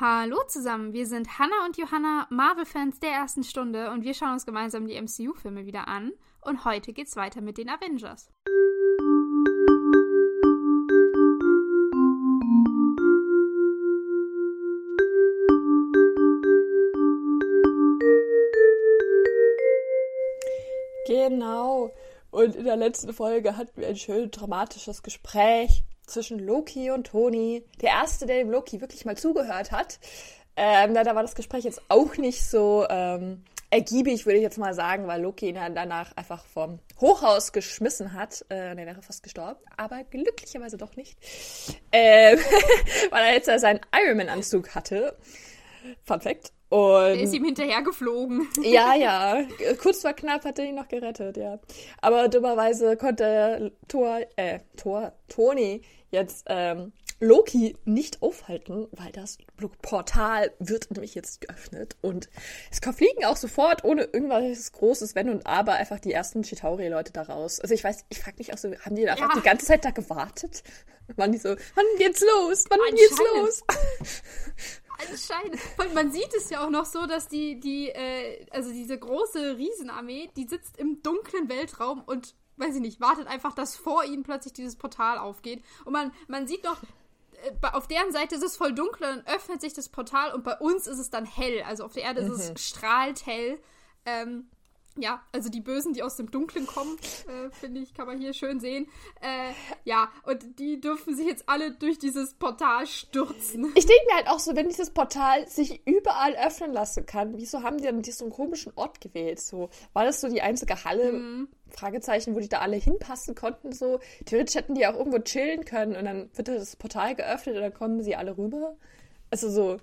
Hallo zusammen, wir sind Hannah und Johanna, Marvel-Fans der ersten Stunde und wir schauen uns gemeinsam die MCU-Filme wieder an. Und heute geht's weiter mit den Avengers. Genau. Und in der letzten Folge hatten wir ein schön dramatisches Gespräch zwischen Loki und Toni. Der erste, der dem Loki wirklich mal zugehört hat. Ähm, da war das Gespräch jetzt auch nicht so ähm, ergiebig, würde ich jetzt mal sagen, weil Loki ihn dann danach einfach vom Hochhaus geschmissen hat. Äh, der wäre fast gestorben, aber glücklicherweise doch nicht. Ähm, weil er jetzt seinen Ironman-Anzug hatte. Fun Fact. Und er ist ihm hinterhergeflogen. Ja, ja. Kurz vor knapp hat er ihn noch gerettet, ja. Aber dummerweise konnte Thor, äh, Thor, Toni jetzt ähm, Loki nicht aufhalten, weil das Portal wird nämlich jetzt geöffnet und es fliegen auch sofort ohne irgendwas großes Wenn und Aber einfach die ersten Chitauri-Leute da raus. Also ich weiß, ich frage mich auch so, haben die einfach ja. die ganze Zeit da gewartet? Waren die so, wann geht's los? Wann geht's los? Anscheinend. Und man sieht es ja auch noch so, dass die, die, äh, also diese große Riesenarmee, die sitzt im dunklen Weltraum und, weiß ich nicht, wartet einfach, dass vor ihnen plötzlich dieses Portal aufgeht. Und man, man sieht noch, äh, auf deren Seite ist es voll dunkel, dann öffnet sich das Portal und bei uns ist es dann hell. Also auf der Erde ist es mhm. strahlend hell. Ähm, ja, also die Bösen, die aus dem Dunkeln kommen, äh, finde ich, kann man hier schön sehen. Äh, ja, und die dürfen sich jetzt alle durch dieses Portal stürzen. Ich denke mir halt auch so, wenn dieses Portal sich überall öffnen lassen kann, wieso haben die dann diesen komischen Ort gewählt? So, war das so die einzige Halle, mhm. Fragezeichen, wo die da alle hinpassen konnten? So, theoretisch hätten die auch irgendwo chillen können und dann wird das Portal geöffnet und dann kommen sie alle rüber. Also so,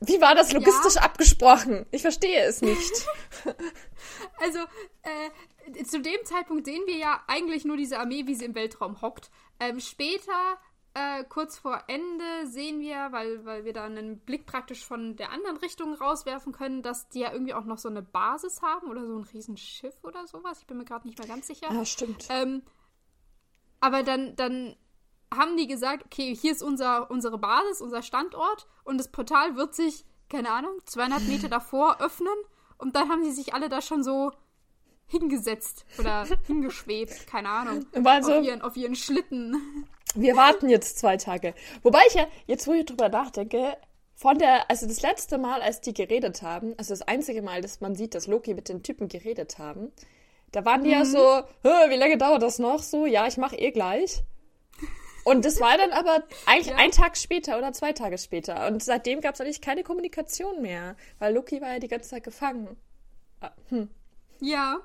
wie war das logistisch ja. abgesprochen? Ich verstehe es nicht. also, äh, zu dem Zeitpunkt sehen wir ja eigentlich nur diese Armee, wie sie im Weltraum hockt. Ähm, später, äh, kurz vor Ende, sehen wir, weil, weil wir da einen Blick praktisch von der anderen Richtung rauswerfen können, dass die ja irgendwie auch noch so eine Basis haben oder so ein Riesenschiff oder sowas. Ich bin mir gerade nicht mehr ganz sicher. Ja, stimmt. Ähm, aber dann, dann haben die gesagt, okay, hier ist unser, unsere Basis, unser Standort und das Portal wird sich, keine Ahnung, 200 Meter davor öffnen und dann haben sie sich alle da schon so hingesetzt oder hingeschwebt, keine Ahnung, also, auf, ihren, auf ihren Schlitten. Wir warten jetzt zwei Tage. Wobei ich ja, jetzt wo ich drüber nachdenke, von der, also das letzte Mal, als die geredet haben, also das einzige Mal, dass man sieht, dass Loki mit den Typen geredet haben, da waren die mhm. ja so, wie lange dauert das noch? So, ja, ich mach eh gleich. Und das war dann aber eigentlich ja. ein Tag später oder zwei Tage später. Und seitdem gab es eigentlich keine Kommunikation mehr, weil Loki war ja die ganze Zeit gefangen. Ah, hm. Ja.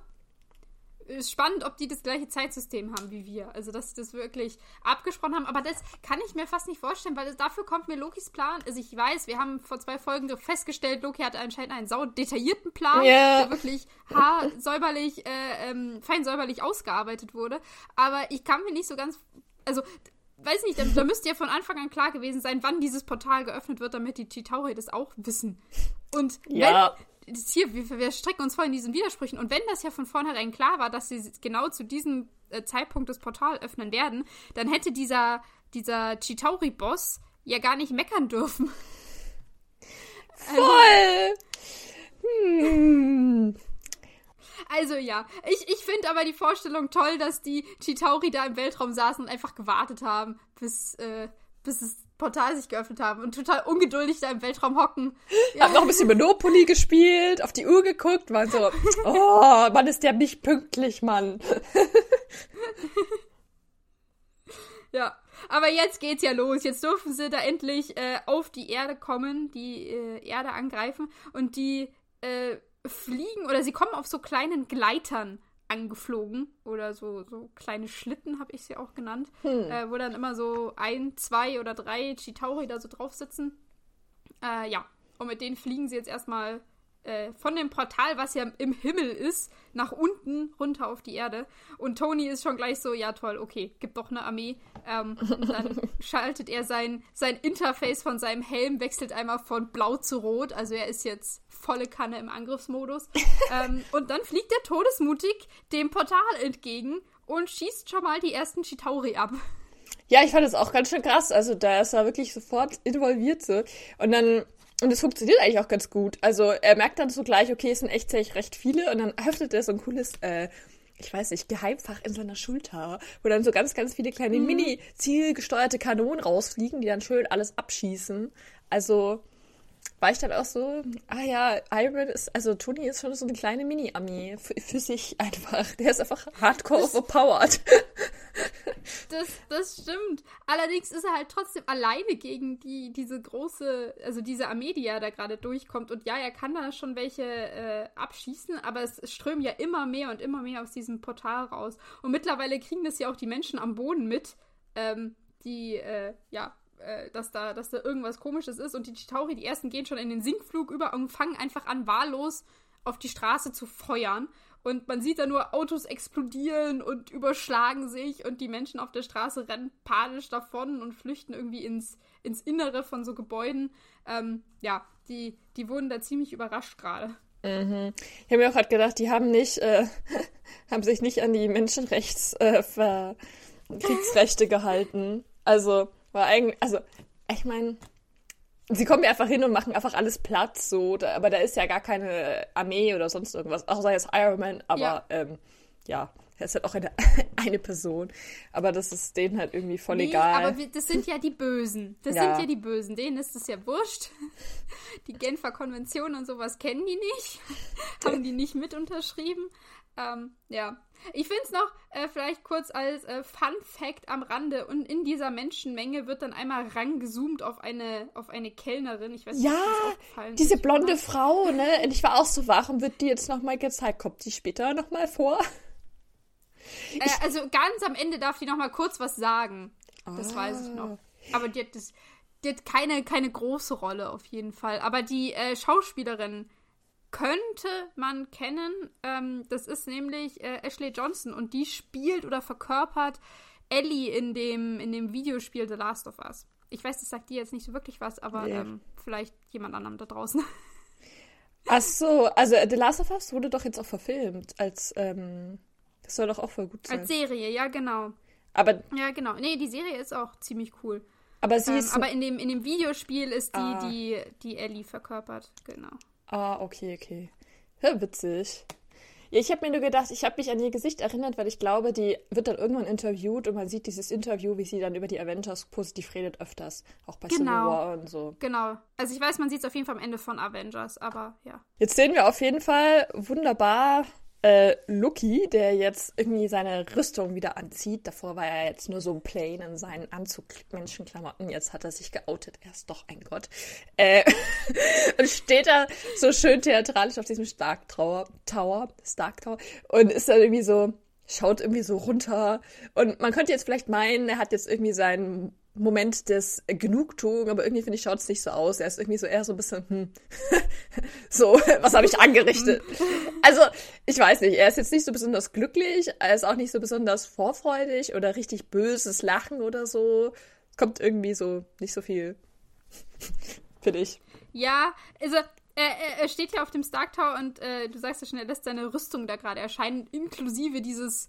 Ist spannend, ob die das gleiche Zeitsystem haben wie wir. Also, dass sie das wirklich abgesprochen haben. Aber das kann ich mir fast nicht vorstellen, weil dafür kommt mir Lokis Plan. Also, ich weiß, wir haben vor zwei Folgen festgestellt, Loki hat anscheinend einen sau detaillierten Plan, yeah. der wirklich haarsäuberlich, äh, ähm, fein säuberlich ausgearbeitet wurde. Aber ich kann mir nicht so ganz. Also, weiß nicht, da, da müsste ja von Anfang an klar gewesen sein, wann dieses Portal geöffnet wird, damit die Chitauri das auch wissen. Und ja. wenn, hier, wir, wir strecken uns voll in diesen Widersprüchen. Und wenn das ja von vornherein klar war, dass sie genau zu diesem äh, Zeitpunkt das Portal öffnen werden, dann hätte dieser, dieser Chitauri-Boss ja gar nicht meckern dürfen. Voll! hm. Also ja, ich, ich finde aber die Vorstellung toll, dass die Chitauri da im Weltraum saßen und einfach gewartet haben, bis, äh, bis das Portal sich geöffnet haben und total ungeduldig da im Weltraum hocken. Ja. Hab noch ein bisschen Monopoly gespielt, auf die Uhr geguckt, war so, oh, Mann, ist der nicht pünktlich, Mann. ja, aber jetzt geht's ja los. Jetzt dürfen sie da endlich äh, auf die Erde kommen, die äh, Erde angreifen und die äh, fliegen oder sie kommen auf so kleinen Gleitern angeflogen oder so, so kleine Schlitten, habe ich sie auch genannt, hm. äh, wo dann immer so ein, zwei oder drei Chitauri da so drauf sitzen. Äh, ja, und mit denen fliegen sie jetzt erstmal äh, von dem Portal, was ja im Himmel ist, nach unten runter auf die Erde. Und Tony ist schon gleich so, ja toll, okay, gibt doch eine Armee. Ähm, dann schaltet er sein, sein Interface von seinem Helm, wechselt einmal von blau zu rot. Also er ist jetzt volle Kanne im Angriffsmodus. ähm, und dann fliegt er todesmutig dem Portal entgegen und schießt schon mal die ersten Chitauri ab. Ja, ich fand das auch ganz schön krass. Also da ist er wirklich sofort involviert so. Und dann, und es funktioniert eigentlich auch ganz gut. Also er merkt dann so gleich, okay, es sind echt recht viele und dann öffnet er so ein cooles, äh, ich weiß nicht, Geheimfach in seiner Schulter, wo dann so ganz, ganz viele kleine mhm. mini-zielgesteuerte Kanonen rausfliegen, die dann schön alles abschießen. Also war ich dann auch so, ah ja, Iron ist, also Tony ist schon so eine kleine Mini-Armee für, für, sich einfach. Der ist einfach hardcore overpowered. Das, das stimmt. Allerdings ist er halt trotzdem alleine gegen die, diese große, also diese Armee, die ja da gerade durchkommt. Und ja, er kann da schon welche äh, abschießen, aber es strömen ja immer mehr und immer mehr aus diesem Portal raus. Und mittlerweile kriegen das ja auch die Menschen am Boden mit, ähm, die, äh, ja, äh, dass, da, dass da irgendwas komisches ist. Und die Chitauri, die ersten gehen schon in den Sinkflug über und fangen einfach an, wahllos auf die Straße zu feuern. Und man sieht da nur Autos explodieren und überschlagen sich und die Menschen auf der Straße rennen panisch davon und flüchten irgendwie ins, ins Innere von so Gebäuden. Ähm, ja, die, die wurden da ziemlich überrascht gerade. Mhm. Ich habe mir auch gerade gedacht, die haben nicht, äh, haben sich nicht an die Menschenrechts, äh, Kriegsrechte gehalten. Also, war eigentlich, also, ich meine, sie kommen ja einfach hin und machen einfach alles platt, so, da, aber da ist ja gar keine Armee oder sonst irgendwas, außer jetzt Iron Man, aber ja, ähm, ja er ist halt auch eine, eine Person, aber das ist denen halt irgendwie voll nee, egal. aber wir, das sind ja die Bösen, das ja. sind ja die Bösen, denen ist es ja wurscht. Die Genfer Konvention und sowas kennen die nicht, haben die nicht mit unterschrieben, ähm, ja, ich finde es noch äh, vielleicht kurz als äh, Fun Fact am Rande und in dieser Menschenmenge wird dann einmal rangezoomt auf eine auf eine Kellnerin. Ich weiß nicht, ja, diese blonde war. Frau, ne? Und ich war auch so, warum wird die jetzt nochmal gezeigt? Kommt die später nochmal vor? Äh, also ganz am Ende darf die nochmal kurz was sagen. Das ah. weiß ich noch. Aber die hat, das, die hat keine, keine große Rolle auf jeden Fall. Aber die äh, Schauspielerin könnte man kennen. Ähm, das ist nämlich äh, Ashley Johnson und die spielt oder verkörpert Ellie in dem, in dem Videospiel The Last of Us. Ich weiß, das sagt dir jetzt nicht so wirklich was, aber yeah. ähm, vielleicht jemand anderem da draußen. Ach so, also The Last of Us wurde doch jetzt auch verfilmt als, ähm, das soll doch auch voll gut sein. Als Serie, ja, genau. Aber. Ja, genau. Nee, die Serie ist auch ziemlich cool. Aber sie ähm, ist. Aber in dem, in dem Videospiel ist die, ah. die, die Ellie verkörpert, genau. Ah, okay, okay. Ja, witzig. Ja, ich habe mir nur gedacht, ich habe mich an ihr Gesicht erinnert, weil ich glaube, die wird dann irgendwann interviewt und man sieht dieses Interview, wie sie dann über die Avengers positiv redet, öfters. Auch bei genau. Civil War und so. Genau. Also ich weiß, man sieht es auf jeden Fall am Ende von Avengers, aber ja. Jetzt sehen wir auf jeden Fall wunderbar äh, Lucky, der jetzt irgendwie seine Rüstung wieder anzieht. Davor war er jetzt nur so plain in seinen Anzug Menschenklamotten. Jetzt hat er sich geoutet. Er ist doch ein Gott. Äh, und steht da so schön theatralisch auf diesem Stark Tower, Tower, Stark Tower und ist dann irgendwie so, schaut irgendwie so runter. Und man könnte jetzt vielleicht meinen, er hat jetzt irgendwie seinen Moment des Genugtuung, aber irgendwie finde ich, schaut es nicht so aus. Er ist irgendwie so eher so ein bisschen, hm, so, was habe ich angerichtet? Also, ich weiß nicht, er ist jetzt nicht so besonders glücklich, er ist auch nicht so besonders vorfreudig oder richtig böses Lachen oder so. Kommt irgendwie so nicht so viel, finde ich. Ja, also er, er, steht ja auf dem Stark Tower und äh, du sagst ja schon, er lässt seine Rüstung da gerade erscheinen, inklusive dieses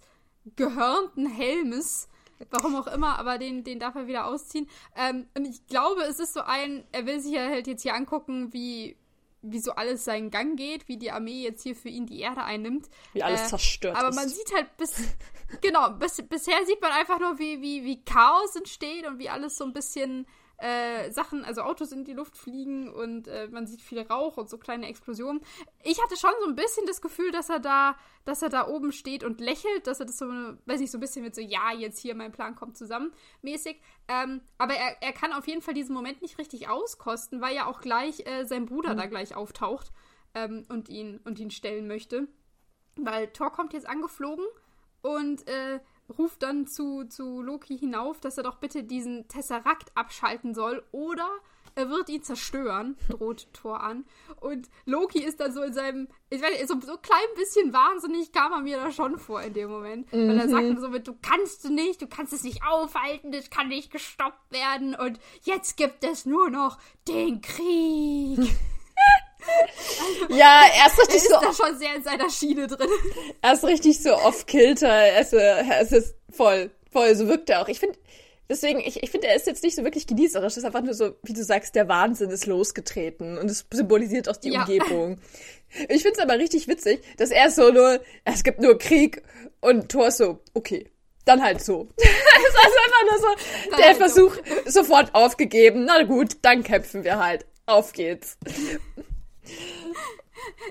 gehörnten Helmes Warum auch immer, aber den, den darf er wieder ausziehen. Ähm, und ich glaube, es ist so ein, er will sich ja halt jetzt hier angucken, wie, wie so alles seinen Gang geht, wie die Armee jetzt hier für ihn die Erde einnimmt. Wie alles äh, zerstört aber ist. Aber man sieht halt bis, genau, bis, bisher sieht man einfach nur, wie, wie, wie Chaos entsteht und wie alles so ein bisschen äh, Sachen, also Autos in die Luft fliegen und äh, man sieht viel Rauch und so kleine Explosionen. Ich hatte schon so ein bisschen das Gefühl, dass er da, dass er da oben steht und lächelt, dass er das so, weiß ich, so ein bisschen mit so, ja, jetzt hier, mein Plan kommt zusammen, mäßig. Ähm, aber er, er kann auf jeden Fall diesen Moment nicht richtig auskosten, weil ja auch gleich äh, sein Bruder mhm. da gleich auftaucht ähm, und ihn und ihn stellen möchte. Weil Thor kommt jetzt angeflogen und äh, ruft dann zu, zu Loki hinauf, dass er doch bitte diesen Tesseract abschalten soll oder er wird ihn zerstören, droht Thor an. Und Loki ist dann so in seinem, ich weiß nicht, so, so ein klein bisschen wahnsinnig kam er mir da schon vor in dem Moment. Mhm. Weil er sagt mhm. so mit, du kannst du nicht, du kannst es nicht aufhalten, das kann nicht gestoppt werden und jetzt gibt es nur noch den Krieg. ja, er ist richtig er ist so. da schon sehr in seiner Schiene drin. Er ist richtig so off-kilter. Er ist, er ist voll, voll, so wirkt er auch. Ich finde, Deswegen, ich, ich finde, er ist jetzt nicht so wirklich genießerisch. Es ist einfach nur so, wie du sagst, der Wahnsinn ist losgetreten und es symbolisiert auch die ja. Umgebung. Ich finde es aber richtig witzig, dass er so nur, es gibt nur Krieg und Thor ist so, okay, dann halt so. es ist einfach nur so, dann der halt Versuch so. sofort aufgegeben. Na gut, dann kämpfen wir halt. Auf geht's.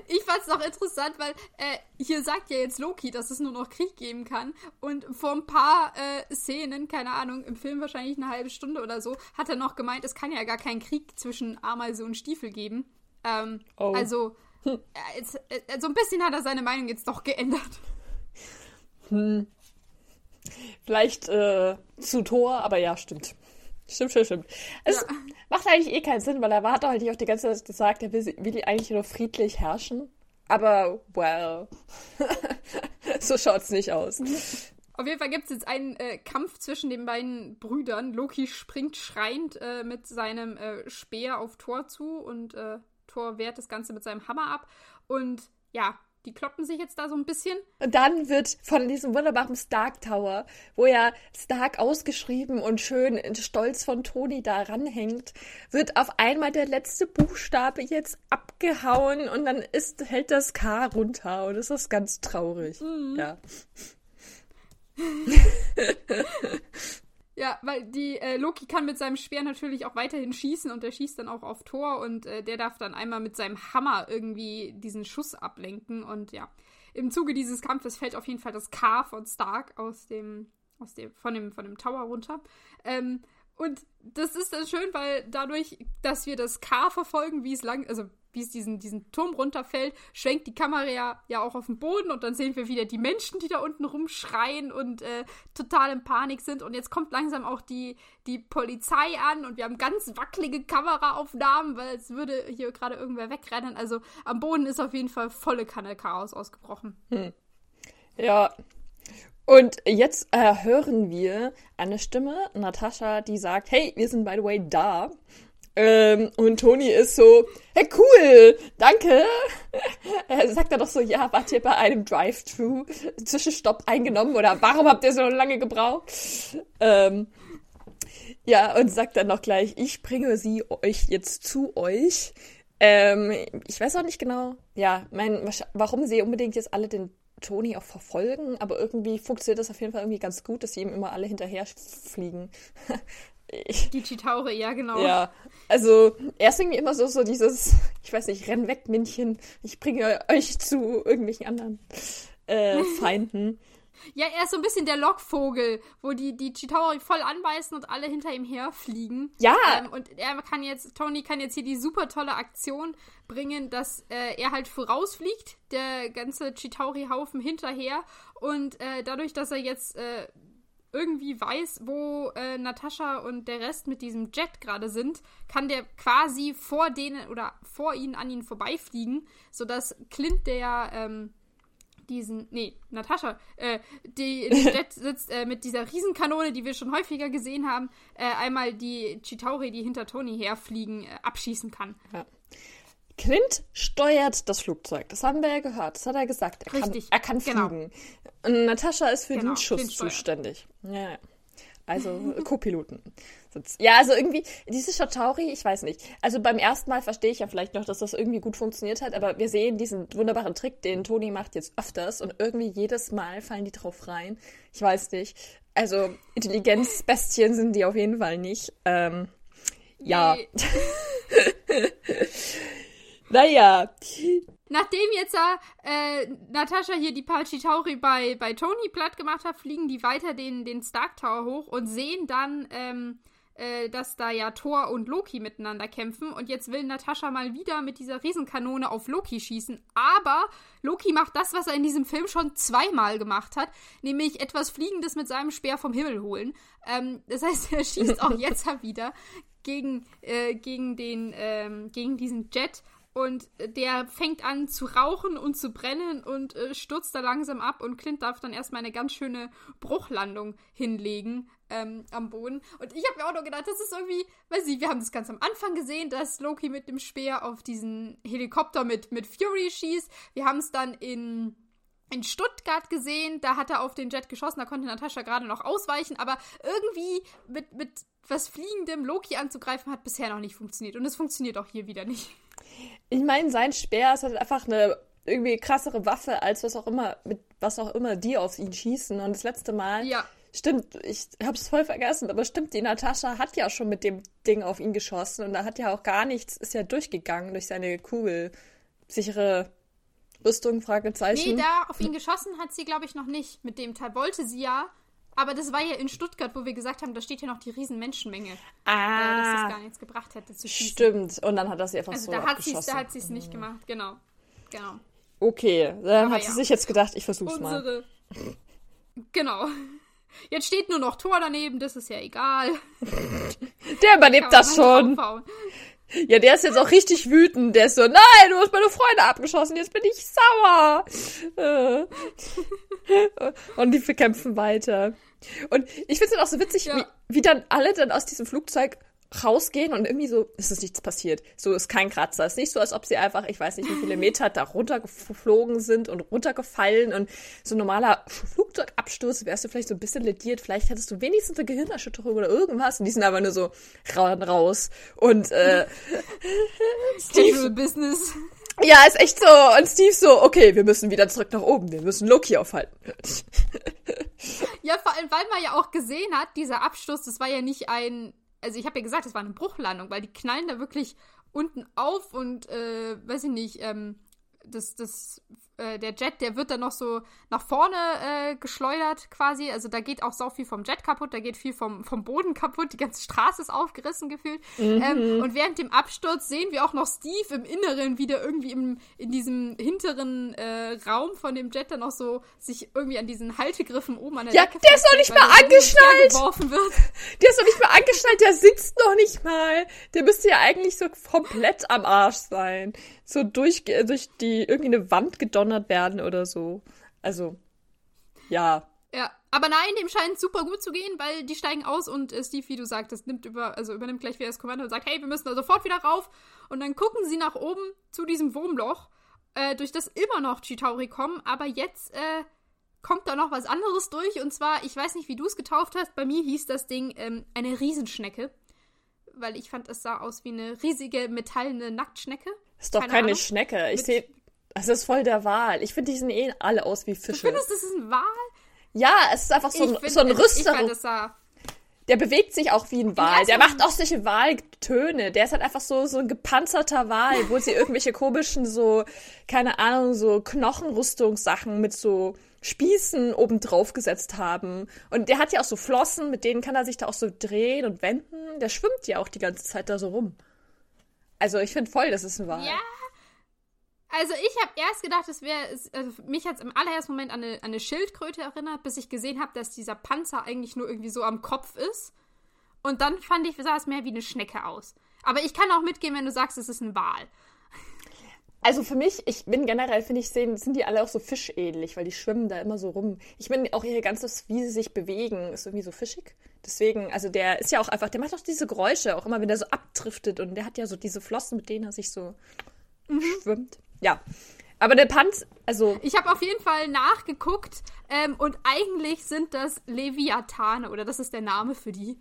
Ich fand's noch interessant, weil äh, hier sagt ja jetzt Loki, dass es nur noch Krieg geben kann. Und vor ein paar äh, Szenen, keine Ahnung, im Film wahrscheinlich eine halbe Stunde oder so, hat er noch gemeint, es kann ja gar keinen Krieg zwischen Ameise und Stiefel geben. Ähm, oh. Also, hm. äh, jetzt, äh, so ein bisschen hat er seine Meinung jetzt doch geändert. Hm. Vielleicht äh, zu Tor, aber ja, stimmt. Stimmt, stimmt, stimmt. Es ja. macht eigentlich eh keinen Sinn, weil er hat doch eigentlich auch die ganze Zeit gesagt, er will, will eigentlich nur friedlich herrschen. Aber, well, so schaut's nicht aus. Auf jeden Fall gibt es jetzt einen äh, Kampf zwischen den beiden Brüdern. Loki springt schreiend äh, mit seinem äh, Speer auf Thor zu und äh, Thor wehrt das Ganze mit seinem Hammer ab. Und ja, die kloppen sich jetzt da so ein bisschen. Und dann wird von diesem wunderbaren Stark Tower, wo ja Stark ausgeschrieben und schön stolz von Toni da ranhängt, wird auf einmal der letzte Buchstabe jetzt abgehauen und dann ist, hält das K runter und das ist ganz traurig. Mhm. Ja. Ja, weil die äh, Loki kann mit seinem Speer natürlich auch weiterhin schießen und er schießt dann auch auf Tor und äh, der darf dann einmal mit seinem Hammer irgendwie diesen Schuss ablenken und ja, im Zuge dieses Kampfes fällt auf jeden Fall das K von Stark aus dem aus dem von dem von dem Tower runter. Ähm, und das ist dann schön, weil dadurch, dass wir das K verfolgen, wie es lang, also wie es diesen, diesen Turm runterfällt, schwenkt die Kamera ja, ja auch auf den Boden und dann sehen wir wieder die Menschen, die da unten rumschreien und äh, total in Panik sind. Und jetzt kommt langsam auch die, die Polizei an und wir haben ganz wackelige Kameraaufnahmen, weil es würde hier gerade irgendwer wegrennen. Also am Boden ist auf jeden Fall volle Kanne Chaos ausgebrochen. Hm. Ja, und jetzt äh, hören wir eine Stimme, Natascha, die sagt, hey, wir sind by the way da. Ähm, und Toni ist so, hey, cool, danke. Er sagt dann doch so, ja, wart ihr bei einem Drive-Thru Zwischenstopp eingenommen oder warum habt ihr so lange gebraucht? Ähm, ja, und sagt dann noch gleich, ich bringe sie euch jetzt zu euch. Ähm, ich weiß auch nicht genau, ja, mein, warum sie unbedingt jetzt alle den Toni auch verfolgen, aber irgendwie funktioniert das auf jeden Fall irgendwie ganz gut, dass sie ihm immer alle hinterher fliegen. Ich, die Chitauri, ja, genau. Ja, also er ist irgendwie immer so, so dieses, ich weiß nicht, renn weg, Männchen, ich bringe euch zu irgendwelchen anderen äh, Feinden. Ja, er ist so ein bisschen der Lockvogel, wo die, die Chitauri voll anbeißen und alle hinter ihm herfliegen. Ja. Ähm, und er kann jetzt, Tony kann jetzt hier die super tolle Aktion bringen, dass äh, er halt vorausfliegt, der ganze Chitauri-Haufen hinterher. Und äh, dadurch, dass er jetzt äh, irgendwie weiß, wo äh, Natascha und der Rest mit diesem Jet gerade sind, kann der quasi vor denen oder vor ihnen an ihnen vorbeifliegen, sodass Clint, der ähm, diesen, nee, Natascha, äh, die in dem Jet sitzt äh, mit dieser Riesenkanone, die wir schon häufiger gesehen haben, äh, einmal die Chitauri, die hinter Tony herfliegen, äh, abschießen kann. Ja. Clint steuert das Flugzeug. Das haben wir ja gehört. Das hat er gesagt. Er Richtig. Kann, er kann genau. fliegen. Und Natascha ist für genau. den Schuss zuständig. Ja, ja. Also Co-Piloten. Ja, also irgendwie, diese Shatauri, ich weiß nicht. Also beim ersten Mal verstehe ich ja vielleicht noch, dass das irgendwie gut funktioniert hat, aber wir sehen diesen wunderbaren Trick, den Toni macht jetzt öfters und irgendwie jedes Mal fallen die drauf rein. Ich weiß nicht. Also Intelligenzbestien sind die auf jeden Fall nicht. Ähm, ja. Naja. Nachdem jetzt äh, Natascha hier die Palchitauri bei, bei Tony platt gemacht hat, fliegen die weiter den, den Stark Tower hoch und sehen dann, ähm, äh, dass da ja Thor und Loki miteinander kämpfen. Und jetzt will Natascha mal wieder mit dieser Riesenkanone auf Loki schießen. Aber Loki macht das, was er in diesem Film schon zweimal gemacht hat, nämlich etwas Fliegendes mit seinem Speer vom Himmel holen. Ähm, das heißt, er schießt auch jetzt wieder gegen, äh, gegen, den, ähm, gegen diesen Jet und der fängt an zu rauchen und zu brennen und äh, stürzt da langsam ab. Und Clint darf dann erstmal eine ganz schöne Bruchlandung hinlegen ähm, am Boden. Und ich habe mir auch noch gedacht, das ist irgendwie, weiß ich, wir haben das ganz am Anfang gesehen, dass Loki mit dem Speer auf diesen Helikopter mit, mit Fury schießt. Wir haben es dann in in Stuttgart gesehen, da hat er auf den Jet geschossen, da konnte Natascha gerade noch ausweichen, aber irgendwie mit, mit was Fliegendem Loki anzugreifen hat bisher noch nicht funktioniert. Und es funktioniert auch hier wieder nicht. Ich meine, sein Speer ist halt einfach eine irgendwie krassere Waffe, als was auch immer, mit was auch immer die auf ihn schießen. Und das letzte Mal. Ja. Stimmt, ich hab's voll vergessen, aber stimmt, die Natascha hat ja schon mit dem Ding auf ihn geschossen und da hat ja auch gar nichts, ist ja durchgegangen durch seine Kugel. Rüstung, Fragezeichen. Nee, da auf ihn geschossen hat sie, glaube ich, noch nicht. Mit dem Teil wollte sie ja, aber das war ja in Stuttgart, wo wir gesagt haben, da steht ja noch die riesen Menschenmenge. Ah. Äh, dass das gar nichts gebracht hätte zu schießen. Stimmt, und dann hat das sie einfach Also so da hat abgeschossen. da hat sie es nicht gemacht, genau. Genau. Okay, dann Aber hat ja. sie sich jetzt gedacht, ich versuch's mal. Unsere. Genau. Jetzt steht nur noch Tor daneben, das ist ja egal. Der überlebt das schon. draufhauen. Ja, der ist jetzt auch richtig wütend. Der ist so, nein, du hast meine Freunde abgeschossen, jetzt bin ich sauer. Äh. Und die kämpfen weiter. Und ich finde es dann auch so witzig, Ja. wie, wie dann alle dann aus diesem Flugzeug rausgehen und irgendwie so, es ist nichts passiert. So ist kein Kratzer. Es ist nicht so, als ob sie einfach, ich weiß nicht, wie viele Meter da runtergeflogen sind und runtergefallen und so ein normaler Flugzeugabsturz wärst du vielleicht so ein bisschen lediert. Vielleicht hättest du wenigstens eine Gehirnerschütterung oder irgendwas und die sind aber nur so ra- raus. Und äh, Casual Business. ja, ist echt so. Und Steve so, okay, wir müssen wieder zurück nach oben. Wir müssen Loki aufhalten. Ja, vor allem, weil man ja auch gesehen hat, dieser Absturz, das war ja nicht ein. Also, ich habe ja gesagt, das war eine Bruchlandung, weil die knallen da wirklich unten auf und, äh, weiß ich nicht, ähm, das, das, äh, der Jet, der wird dann noch so nach vorne äh, geschleudert quasi. Also da geht auch sau viel vom Jet kaputt, da geht viel vom, vom Boden kaputt, die ganze Straße ist aufgerissen gefühlt. Ähm, und während dem Absturz sehen wir auch noch Steve im Inneren wieder irgendwie im, in diesem hinteren äh, Raum von dem Jet dann noch so sich irgendwie an diesen Haltegriffen oben an der Ja, Decke der ist noch nicht mal so angeschnallt. Der ist doch nicht mehr angeschnallt, der sitzt noch nicht mal. Der müsste ja eigentlich so komplett am Arsch sein. So durch, durch die, irgendwie eine Wand gedonnert werden oder so. Also, ja. Ja, aber nein, dem scheint es super gut zu gehen, weil die steigen aus und äh, Steve, wie du sagtest, nimmt über, also übernimmt gleich wieder das Kommando und sagt, hey, wir müssen da sofort wieder rauf. Und dann gucken sie nach oben zu diesem Wurmloch, äh, durch das immer noch Chitauri kommen, aber jetzt äh, kommt da noch was anderes durch. Und zwar, ich weiß nicht, wie du es getauft hast, bei mir hieß das Ding ähm, eine Riesenschnecke. Weil ich fand, es sah aus wie eine riesige metallene Nacktschnecke. Ist doch Keine keine. Schnecke. Ich sehe, das ist voll der Wal. Ich finde, die sehen eh alle aus wie Du Fische. findest, das ist ein Wal? Ja, es ist einfach so ein, ich find, so ein Ich Rüster. fand, das sah Der bewegt sich auch wie ein Wal. Der macht auch solche Waltöne. Der ist halt einfach so, so ein gepanzerter Wal, wo sie irgendwelche komischen, so, keine Ahnung, so Knochenrüstungssachen mit so Spießen oben drauf gesetzt haben. Und der hat ja auch so Flossen, mit denen kann er sich da auch so drehen und wenden. Der schwimmt ja auch die ganze Zeit da so rum. Also ich finde voll, das ist ein Wal. Ja. Also ich habe erst gedacht, es wäre, also mich hat es im allerersten Moment an eine, an eine Schildkröte erinnert, bis ich gesehen habe, dass dieser Panzer eigentlich nur irgendwie so am Kopf ist. Und dann fand ich, sah es mehr wie eine Schnecke aus. Aber ich kann auch mitgehen, wenn du sagst, es ist ein Wal. Also für mich, ich bin generell, finde ich, sehen, sind die alle auch so fischähnlich, weil die schwimmen da immer so rum. Ich bin auch ihre ganzes, wie sie sich bewegen, ist irgendwie so fischig. Deswegen, also der ist ja auch einfach, der macht auch diese Geräusche, auch immer, wenn der so abdriftet und der hat ja so diese Flossen, mit denen er sich so schwimmt. Ja. Aber der Panz, also, Ich habe auf jeden Fall nachgeguckt ähm, und eigentlich sind das Leviathane oder das ist der Name für die.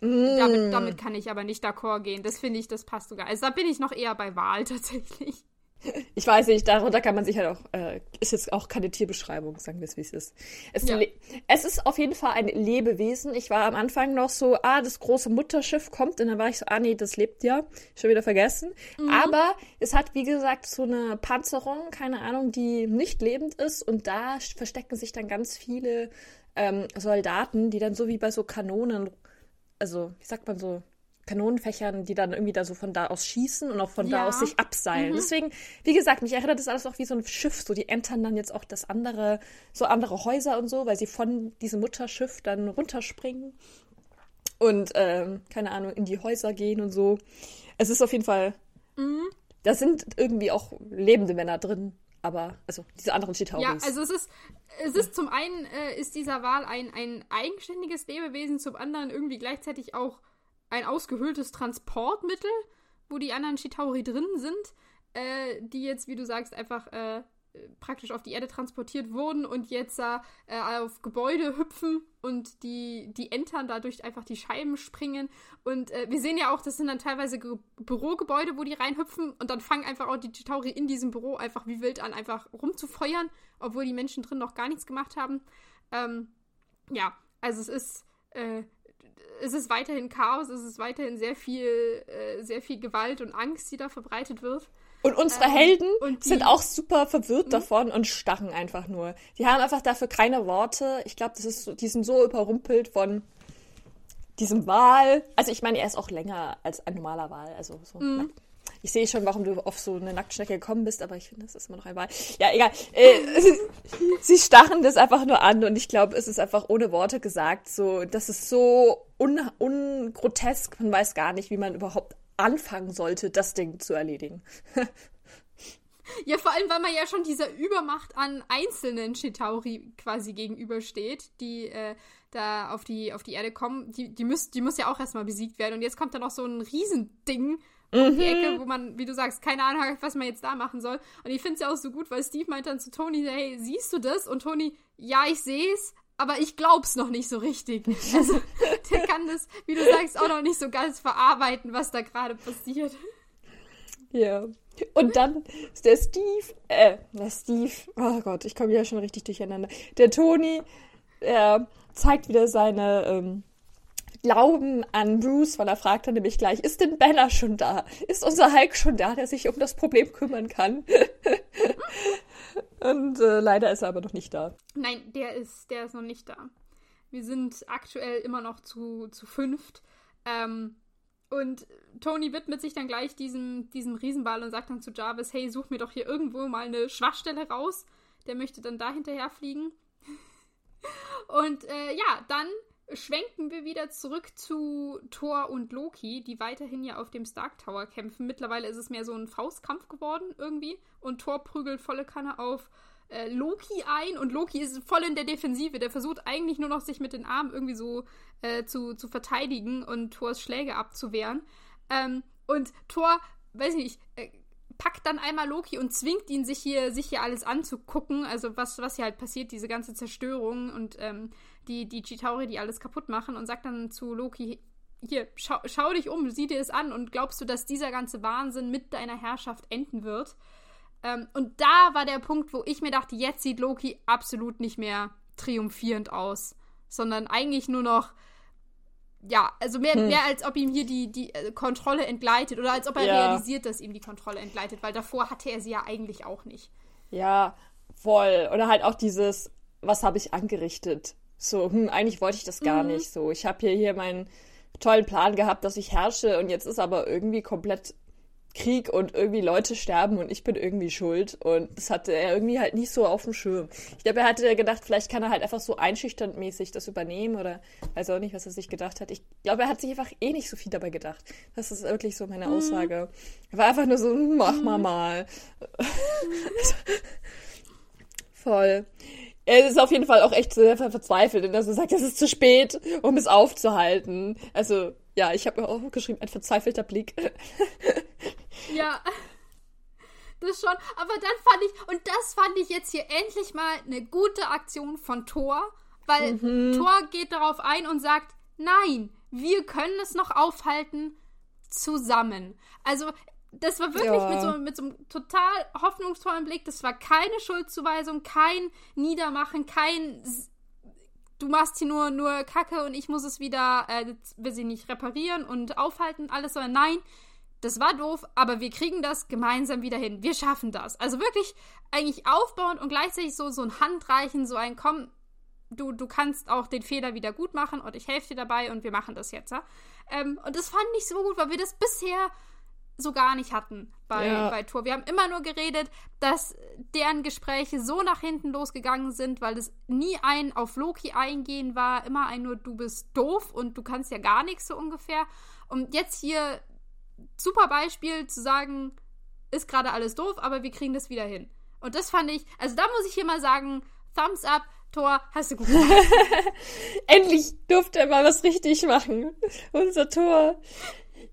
Mm. Damit, damit kann ich aber nicht d'accord gehen. Das finde ich, das passt sogar. Also da bin ich noch eher bei Wal tatsächlich. ich weiß nicht, darunter kann man sich halt auch, äh, ist jetzt auch keine Tierbeschreibung, sagen wir es, wie es ist. Es, Ja. es ist auf jeden Fall ein Lebewesen. Ich war am Anfang noch so, ah, das große Mutterschiff kommt und dann war ich so, ah, nee, das lebt ja. Schon wieder vergessen. Aber es hat, wie gesagt, so eine Panzerung, keine Ahnung, die nicht lebend ist und da verstecken sich dann ganz viele ähm, Soldaten, die dann so wie bei so Kanonen, also, wie sagt man so, Kanonenfächern, die dann irgendwie da so von da aus schießen und auch von da Ja. aus sich abseilen. Deswegen, wie gesagt, mich erinnert das alles auch wie so ein Schiff. So, die entern dann jetzt auch das andere, so andere Häuser und so, weil sie von diesem Mutterschiff dann runterspringen und, ähm, keine Ahnung, in die Häuser gehen und so. Es ist auf jeden Fall, da sind irgendwie auch lebende Männer drin, aber, also, diese anderen Chitauris. Ja, also es ist, es ist zum einen äh, ist dieser Wal ein, ein eigenständiges Lebewesen, zum anderen irgendwie gleichzeitig auch ein ausgehöhltes Transportmittel, wo die anderen Chitauri drin sind, äh, die jetzt, wie du sagst, einfach äh, praktisch auf die Erde transportiert wurden und jetzt äh, auf Gebäude hüpfen und die, die Entern dadurch einfach die Scheiben springen. Und äh, wir sehen ja auch, das sind dann teilweise Ge Bürogebäude, wo die reinhüpfen und dann fangen einfach auch die Chitauri in diesem Büro einfach wie wild an, einfach rumzufeuern, obwohl die Menschen drin noch gar nichts gemacht haben. Ähm, ja, also es ist. Äh, es ist weiterhin Chaos, es ist weiterhin sehr viel, äh, sehr viel Gewalt und Angst, die da verbreitet wird. Und unsere ähm, Helden und sind auch super verwirrt mhm. davon und starren einfach nur. Die haben einfach dafür keine Worte. Ich glaube, das ist so, die sind so überrumpelt von diesem Wal. Also ich meine, er ist auch länger als ein normaler Wal. Also so. Mhm. Ich sehe schon, warum du auf so eine Nacktschnecke gekommen bist, aber ich finde, das ist immer noch ein. Ja, egal. Äh, sie starren das einfach nur an und ich glaube, es ist einfach ohne Worte gesagt. So, das ist so un ungrotesk. Man weiß gar nicht, wie man überhaupt anfangen sollte, das Ding zu erledigen. Ja, vor allem, weil man ja schon dieser Übermacht an einzelnen Chitauri quasi gegenübersteht, die äh, da auf die, auf die Erde kommen. Die, die, müß, die muss ja auch erstmal besiegt werden. Und jetzt kommt da noch so ein Riesending mhm. die Ecke, wo man, wie du sagst, keine Ahnung hat, was man jetzt da machen soll. Und ich finde es ja auch so gut, weil Steve meint dann zu Tony, hey, siehst du das? Und Tony, ja, ich sehe es, aber ich glaub's noch nicht so richtig. Also, der kann das, wie du sagst, auch noch nicht so ganz verarbeiten, was da gerade passiert. Ja. Und dann ist der Steve, äh, der Steve, oh Gott, ich komme ja schon richtig durcheinander. Der Tony, er zeigt wieder seine ähm, Glauben an Bruce, weil er fragt dann nämlich gleich, ist denn Bella schon da? Ist unser Hulk schon da, der sich um das Problem kümmern kann? Und äh, leider ist er aber noch nicht da. Nein, der ist, der ist noch nicht da. Wir sind aktuell immer noch zu, zu fünft. Ähm, und Tony widmet sich dann gleich diesem, diesem Riesenball und sagt dann zu Jarvis, hey, such mir doch hier irgendwo mal eine Schwachstelle raus. Der möchte dann da hinterher fliegen. Und äh, ja, dann schwenken wir wieder zurück zu Thor und Loki, die weiterhin ja auf dem Stark Tower kämpfen. Mittlerweile ist es mehr so ein Faustkampf geworden irgendwie. Und Thor prügelt volle Kanne auf äh, Loki ein und Loki ist voll in der Defensive. Der versucht eigentlich nur noch sich mit den Armen irgendwie so äh, zu, zu verteidigen und Thors Schläge abzuwehren. Ähm, und Thor, weiß ich nicht, äh, packt dann einmal Loki und zwingt ihn, sich hier, sich hier alles anzugucken. Also was, was hier halt passiert, diese ganze Zerstörung und ähm, die, die Chitauri, die alles kaputt machen und sagt dann zu Loki, hier, schau, schau dich um, sieh dir es an und glaubst du, dass dieser ganze Wahnsinn mit deiner Herrschaft enden wird? Ähm, und da war der Punkt, wo ich mir dachte, jetzt sieht Loki absolut nicht mehr triumphierend aus, sondern eigentlich nur noch, ja, also mehr, hm. mehr als ob ihm hier die, die äh, Kontrolle entgleitet oder als ob er ja. realisiert, dass ihm die Kontrolle entgleitet, weil davor hatte er sie ja eigentlich auch nicht. Ja, voll. Oder halt auch dieses, was habe ich angerichtet? So, hm, eigentlich wollte ich das gar mhm. nicht. So, ich habe hier, hier meinen tollen Plan gehabt, dass ich herrsche und jetzt ist aber irgendwie komplett Krieg und irgendwie Leute sterben und ich bin irgendwie schuld. Und das hatte er irgendwie halt nicht so auf dem Schirm. Ich glaube, er hatte gedacht, vielleicht kann er halt einfach so einschüchternd mäßig das übernehmen oder weiß auch nicht, was er sich gedacht hat. Ich glaube, er hat sich einfach eh nicht so viel dabei gedacht. Das ist wirklich so meine mhm. Aussage. Er war einfach nur so, hm, mach mal mal. Voll. Er ist auf jeden Fall auch echt sehr verzweifelt, dass er sagt, es ist zu spät, um es aufzuhalten. Also, ja, ich habe mir auch geschrieben, ein verzweifelter Blick. Ja. Das schon. Aber dann fand ich, und das fand ich jetzt hier endlich mal eine gute Aktion von Thor, weil mhm. Thor geht darauf ein und sagt, nein, wir können es noch aufhalten zusammen. Also, das war wirklich ja. mit, so, mit so einem total hoffnungsvollen Blick. Das war keine Schuldzuweisung, kein Niedermachen, kein du machst hier nur, nur Kacke und ich muss es wieder, äh, will sie nicht reparieren und aufhalten, alles, sondern nein, das war doof, aber wir kriegen das gemeinsam wieder hin. Wir schaffen das. Also wirklich eigentlich aufbauen und gleichzeitig so, so ein Handreichen, so ein Komm, du, du kannst auch den Fehler wieder gut machen und ich helfe dir dabei und wir machen das jetzt. Ja? Ähm, und das fand ich so gut, weil wir das bisher so gar nicht hatten bei, ja. bei Tour. Wir haben immer nur geredet, dass deren Gespräche so nach hinten losgegangen sind, weil es nie ein auf Loki eingehen war, immer ein nur du bist doof und du kannst ja gar nichts so ungefähr. Und jetzt hier super Beispiel zu sagen, ist gerade alles doof, aber wir kriegen das wieder hin. Und das fand ich, also da muss ich hier mal sagen, Thumbs up, Tor, hast du gut gemacht. Endlich durfte er mal was richtig machen. Unser Tor.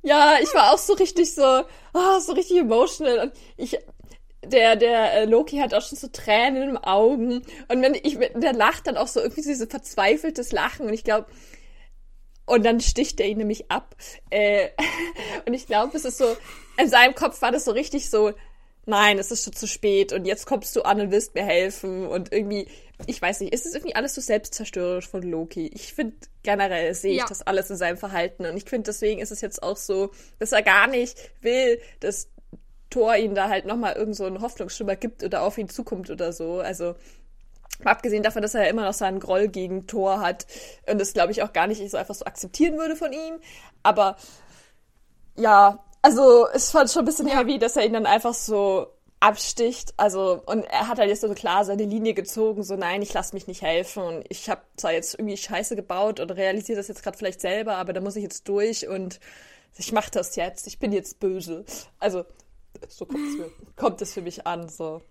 Ja, ich war auch so richtig so, oh, so richtig emotional. Und ich, der, der äh, Loki hat auch schon so Tränen im Augen. Und wenn ich, der lacht dann auch so irgendwie so verzweifeltes Lachen. Und ich glaube, und dann sticht er ihn nämlich ab. Äh, und ich glaube, es ist so, in seinem Kopf war das so richtig so, nein, es ist schon zu spät und jetzt kommst du an und willst mir helfen. Und irgendwie, ich weiß nicht, ist es irgendwie alles so selbstzerstörerisch von Loki. Ich finde, generell sehe ich ja. das alles in seinem Verhalten. Und ich finde, deswegen ist es jetzt auch so, dass er gar nicht will, dass Thor ihn da halt nochmal irgend so einen Hoffnungsschimmer gibt oder auf ihn zukommt oder so. Also, abgesehen davon, dass er ja immer noch seinen Groll gegen Thor hat und das, glaube ich, auch gar nicht so einfach so akzeptieren würde von ihm. Aber ja, also es fand schon ein bisschen ja. heavy, dass er ihn dann einfach so absticht. Also, und er hat halt jetzt so klar seine Linie gezogen, so nein, ich lasse mich nicht helfen und ich habe zwar jetzt irgendwie Scheiße gebaut und realisiere das jetzt gerade vielleicht selber, aber da muss ich jetzt durch und ich mache das jetzt, ich bin jetzt böse. Also, so kommt es für mich an. So.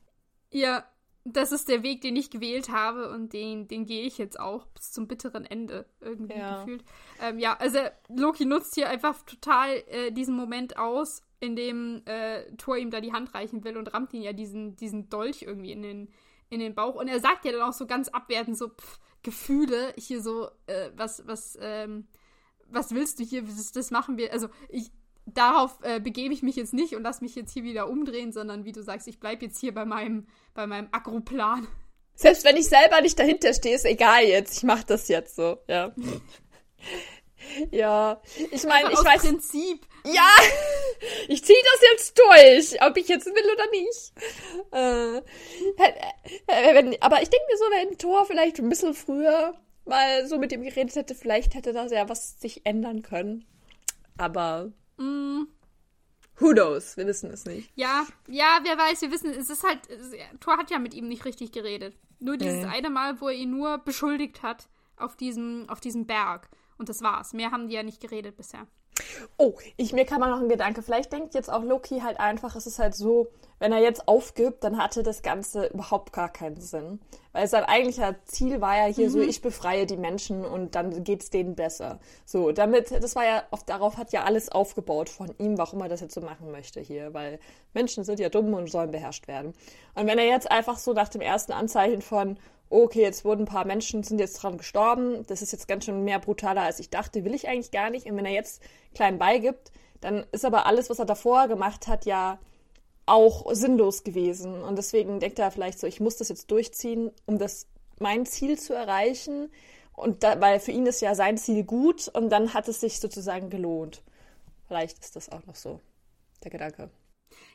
Ja, das ist der Weg, den ich gewählt habe und den, den gehe ich jetzt auch bis zum bitteren Ende irgendwie ja. gefühlt. Ähm, ja, also Loki nutzt hier einfach total äh, diesen Moment aus, in dem äh, Thor ihm da die Hand reichen will und rammt ihn ja diesen, diesen Dolch irgendwie in den, in den Bauch. Und er sagt ja dann auch so ganz abwertend so, pff, Gefühle, hier so, äh, was, was, ähm, was willst du hier, das, das machen wir, also ich, darauf äh, begebe ich mich jetzt nicht und lasse mich jetzt hier wieder umdrehen, sondern wie du sagst, ich bleibe jetzt hier bei meinem, bei meinem Agroplan. Selbst wenn ich selber nicht dahinter stehe, ist egal jetzt. Ich mache das jetzt so, ja. ja, ich meine, ich aus weiß. Prinzip. Ja, ich ziehe das jetzt durch, ob ich jetzt will oder nicht. Äh, äh wenn, aber ich denke mir so, wenn Thor vielleicht ein bisschen früher mal so mit ihm geredet hätte, vielleicht hätte das ja was sich ändern können. Aber Mm. Who knows? Wir wissen es nicht. Ja, ja, wer weiß, wir wissen, es ist halt, Thor hat ja mit ihm nicht richtig geredet. Nur dieses ja, eine Mal, wo er ihn nur beschuldigt hat auf diesem, auf diesem Berg. Und das war's. Mehr haben die ja nicht geredet bisher. Oh, ich, mir kam mal noch ein Gedanke. Vielleicht denkt jetzt auch Loki halt einfach, es ist halt so, wenn er jetzt aufgibt, dann hatte das Ganze überhaupt gar keinen Sinn. Weil sein eigentlicher Ziel war ja hier mhm. so, ich befreie die Menschen und dann geht's denen besser. So, damit, das war ja, auf, darauf hat ja alles aufgebaut von ihm, warum er das jetzt so machen möchte hier. Weil Menschen sind ja dumm und sollen beherrscht werden. Und wenn er jetzt einfach so nach dem ersten Anzeichen von, okay, jetzt wurden ein paar Menschen, sind jetzt dran gestorben, das ist jetzt ganz schön mehr brutaler, als ich dachte, will ich eigentlich gar nicht. Und wenn er jetzt klein beigibt, dann ist aber alles, was er davor gemacht hat, ja auch sinnlos gewesen. Und deswegen denkt er vielleicht so, ich muss das jetzt durchziehen, um das mein Ziel zu erreichen. Und da, weil für ihn ist ja sein Ziel gut und dann hat es sich sozusagen gelohnt. Vielleicht ist das auch noch so der Gedanke.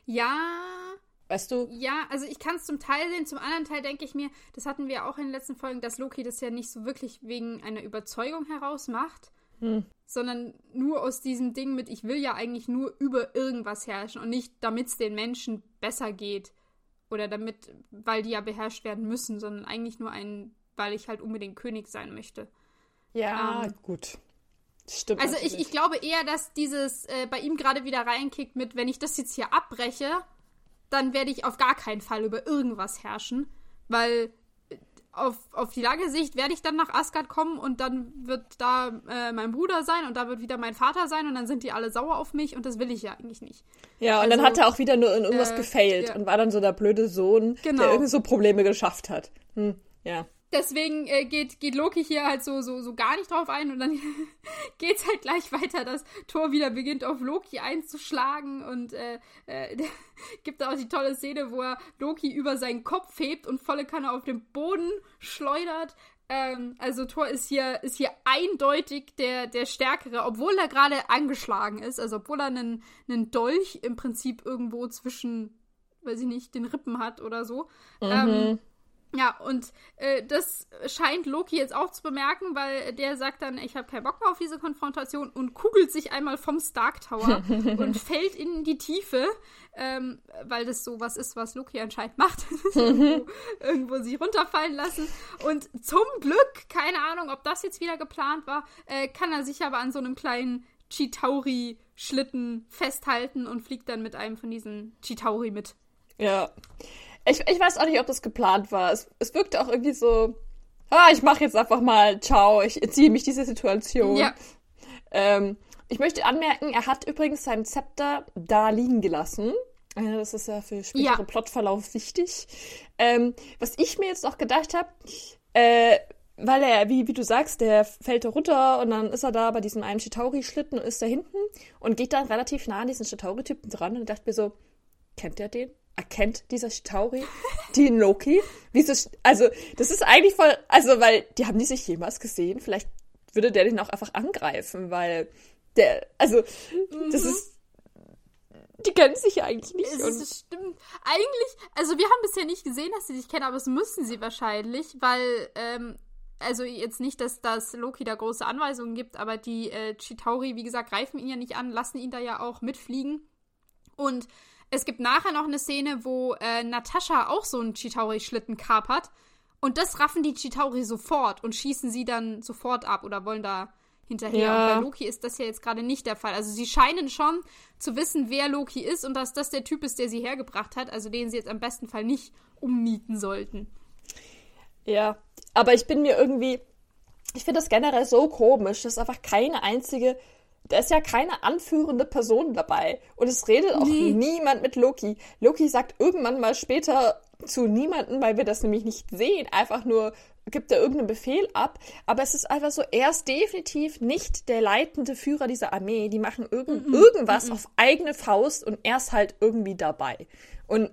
Ja, Weißt du? Ja, also ich kann es zum Teil sehen. Zum anderen Teil denke ich mir, das hatten wir auch in den letzten Folgen, dass Loki das ja nicht so wirklich wegen einer Überzeugung heraus macht, hm. sondern nur aus diesem Ding mit, ich will ja eigentlich nur über irgendwas herrschen und nicht, damit es den Menschen besser geht. Oder damit, weil die ja beherrscht werden müssen, sondern eigentlich nur ein, weil ich halt unbedingt König sein möchte. Ja, ähm, gut. Stimmt. Also ich, ich glaube eher, dass dieses äh, bei ihm gerade wieder reinkickt mit, wenn ich das jetzt hier abbreche, dann werde ich auf gar keinen Fall über irgendwas herrschen, weil auf, auf die lange Sicht werde ich dann nach Asgard kommen und dann wird da äh, mein Bruder sein und da wird wieder mein Vater sein und dann sind die alle sauer auf mich und das will ich ja eigentlich nicht. Ja, und also, dann hat er auch wieder nur in irgendwas äh, gefailt ja. und war dann so der blöde Sohn, genau. der irgendwie so Probleme geschafft hat. Hm, ja deswegen äh, geht, geht Loki hier halt so, so, so gar nicht drauf ein und dann geht's halt gleich weiter, dass Thor wieder beginnt auf Loki einzuschlagen und äh, äh, gibt da auch die tolle Szene, wo er Loki über seinen Kopf hebt und volle Kanne auf den Boden schleudert. Ähm, also Thor ist hier, ist hier eindeutig der, der Stärkere, obwohl er gerade angeschlagen ist, also obwohl er einen, einen Dolch im Prinzip irgendwo zwischen, weiß ich nicht, den Rippen hat oder so. Mhm. Ähm, ja, und äh, das scheint Loki jetzt auch zu bemerken, weil der sagt dann, ich habe keinen Bock mehr auf diese Konfrontation und kugelt sich einmal vom Stark Tower und fällt in die Tiefe, ähm, weil das so was ist, was Loki anscheinend macht. irgendwo, irgendwo sich runterfallen lassen. Und zum Glück, keine Ahnung, ob das jetzt wieder geplant war, äh, kann er sich aber an so einem kleinen Chitauri-Schlitten festhalten und fliegt dann mit einem von diesen Chitauri mit. Ja. Ich, ich weiß auch nicht, ob das geplant war. Es, es wirkte auch irgendwie so, ah, ich mache jetzt einfach mal, ciao, ich entziehe mich dieser Situation. Ja. Ähm, ich möchte anmerken, er hat übrigens sein Zepter da liegen gelassen. Ja, das ist ja für spätere ja. Plotverlauf wichtig. Ähm, was ich mir jetzt noch gedacht habe, äh, weil er, wie, wie du sagst, der fällt da runter und dann ist er da bei diesem einen Chitauri-Schlitten und ist da hinten und geht dann relativ nah an diesen Chitauri-Typen dran und dachte mir so, kennt der den? Erkennt dieser Chitauri den Loki? Wieso, also, das ist eigentlich voll, also, weil, die haben die sich jemals gesehen? Vielleicht würde der den auch einfach angreifen, weil der, also, das mhm. ist, die kennen sich ja eigentlich nicht. Es, das stimmt. Eigentlich, also wir haben bisher nicht gesehen, dass sie sich kennen, aber es müssen sie wahrscheinlich, weil ähm, also jetzt nicht, dass das Loki da große Anweisungen gibt, aber die äh, Chitauri, wie gesagt, greifen ihn ja nicht an, lassen ihn da ja auch mitfliegen. Und es gibt nachher noch eine Szene, wo äh, Natascha auch so einen Chitauri-Schlitten kapert. Und das raffen die Chitauri sofort und schießen sie dann sofort ab oder wollen da hinterher. Ja. Und bei Loki ist das ja jetzt gerade nicht der Fall. Also sie scheinen schon zu wissen, wer Loki ist und dass das der Typ ist, der sie hergebracht hat, also den sie jetzt am besten Fall nicht umnieten sollten. Ja, aber ich bin mir irgendwie, ich finde das generell so komisch, dass einfach keine einzige, da ist ja keine anführende Person dabei. Und es redet auch nee. niemand mit Loki. Loki sagt irgendwann mal später zu niemanden, weil wir das nämlich nicht sehen, einfach nur gibt er irgendeinen Befehl ab, aber es ist einfach so, er ist definitiv nicht der leitende Führer dieser Armee. Die machen irgend, mm -mm, irgendwas mm auf eigene Faust und er ist halt irgendwie dabei. Und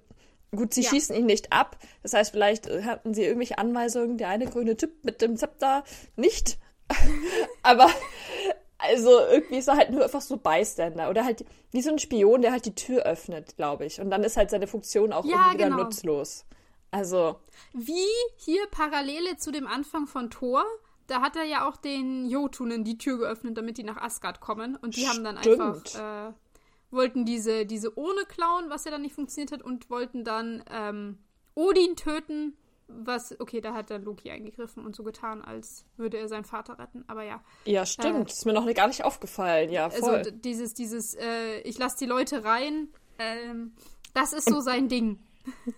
Gut, sie ja. schießen ihn nicht ab. Das heißt, vielleicht äh, hatten sie irgendwelche Anweisungen, der eine grüne Typ mit dem Zepter nicht. Aber also irgendwie ist er halt nur einfach so Bystander. Oder halt wie so ein Spion, der halt die Tür öffnet, glaube ich. Und dann ist halt seine Funktion auch ja, wieder genau. nutzlos. Also. Wie hier Parallele zu dem Anfang von Thor. Da hat er ja auch den Jotunen die Tür geöffnet, damit die nach Asgard kommen. Und die Stimmt. haben dann einfach äh, wollten diese, diese ohne klauen, was ja dann nicht funktioniert hat, und wollten dann ähm, Odin töten, was, okay, da hat dann Loki eingegriffen und so getan, als würde er seinen Vater retten, aber ja. Ja, stimmt, äh, ist mir noch gar nicht aufgefallen, ja, also voll. Also dieses, dieses, äh, ich lasse die Leute rein, ähm, das ist so sein Ding.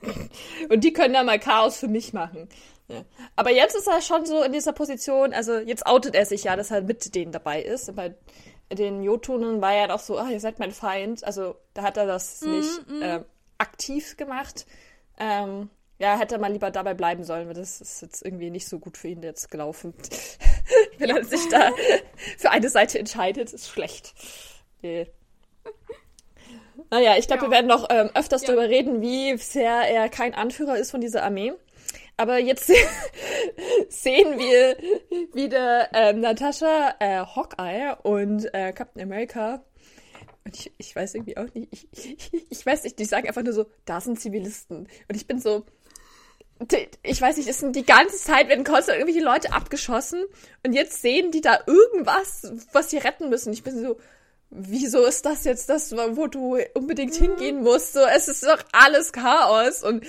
und die können ja mal Chaos für mich machen. Ja. Aber jetzt ist er schon so in dieser Position, also jetzt outet er sich ja, dass er mit denen dabei ist. Bei den Jotunen war ja doch so, ach, ihr seid mein Feind. Also da hat er das mm, nicht mm. Äh, aktiv gemacht. Ähm, ja, hätte er mal lieber dabei bleiben sollen, weil das ist jetzt irgendwie nicht so gut für ihn jetzt gelaufen. Wenn er sich da für eine Seite entscheidet, ist schlecht. Nee. Naja, ich glaube, ja. wir werden noch ähm, öfters ja. darüber reden, wie sehr er kein Anführer ist von dieser Armee. Aber jetzt sehen wir wieder ähm, Natascha, äh, Hawkeye und äh, Captain America. Und ich, ich weiß irgendwie auch nicht, ich, ich, ich weiß nicht, die sagen einfach nur so, da sind Zivilisten. Und ich bin so, ich weiß nicht, es sind die ganze Zeit werden konstant irgendwelche Leute abgeschossen und jetzt sehen die da irgendwas, was sie retten müssen. Ich bin so, wieso ist das jetzt das, wo du unbedingt hingehen musst? So, es ist doch alles Chaos und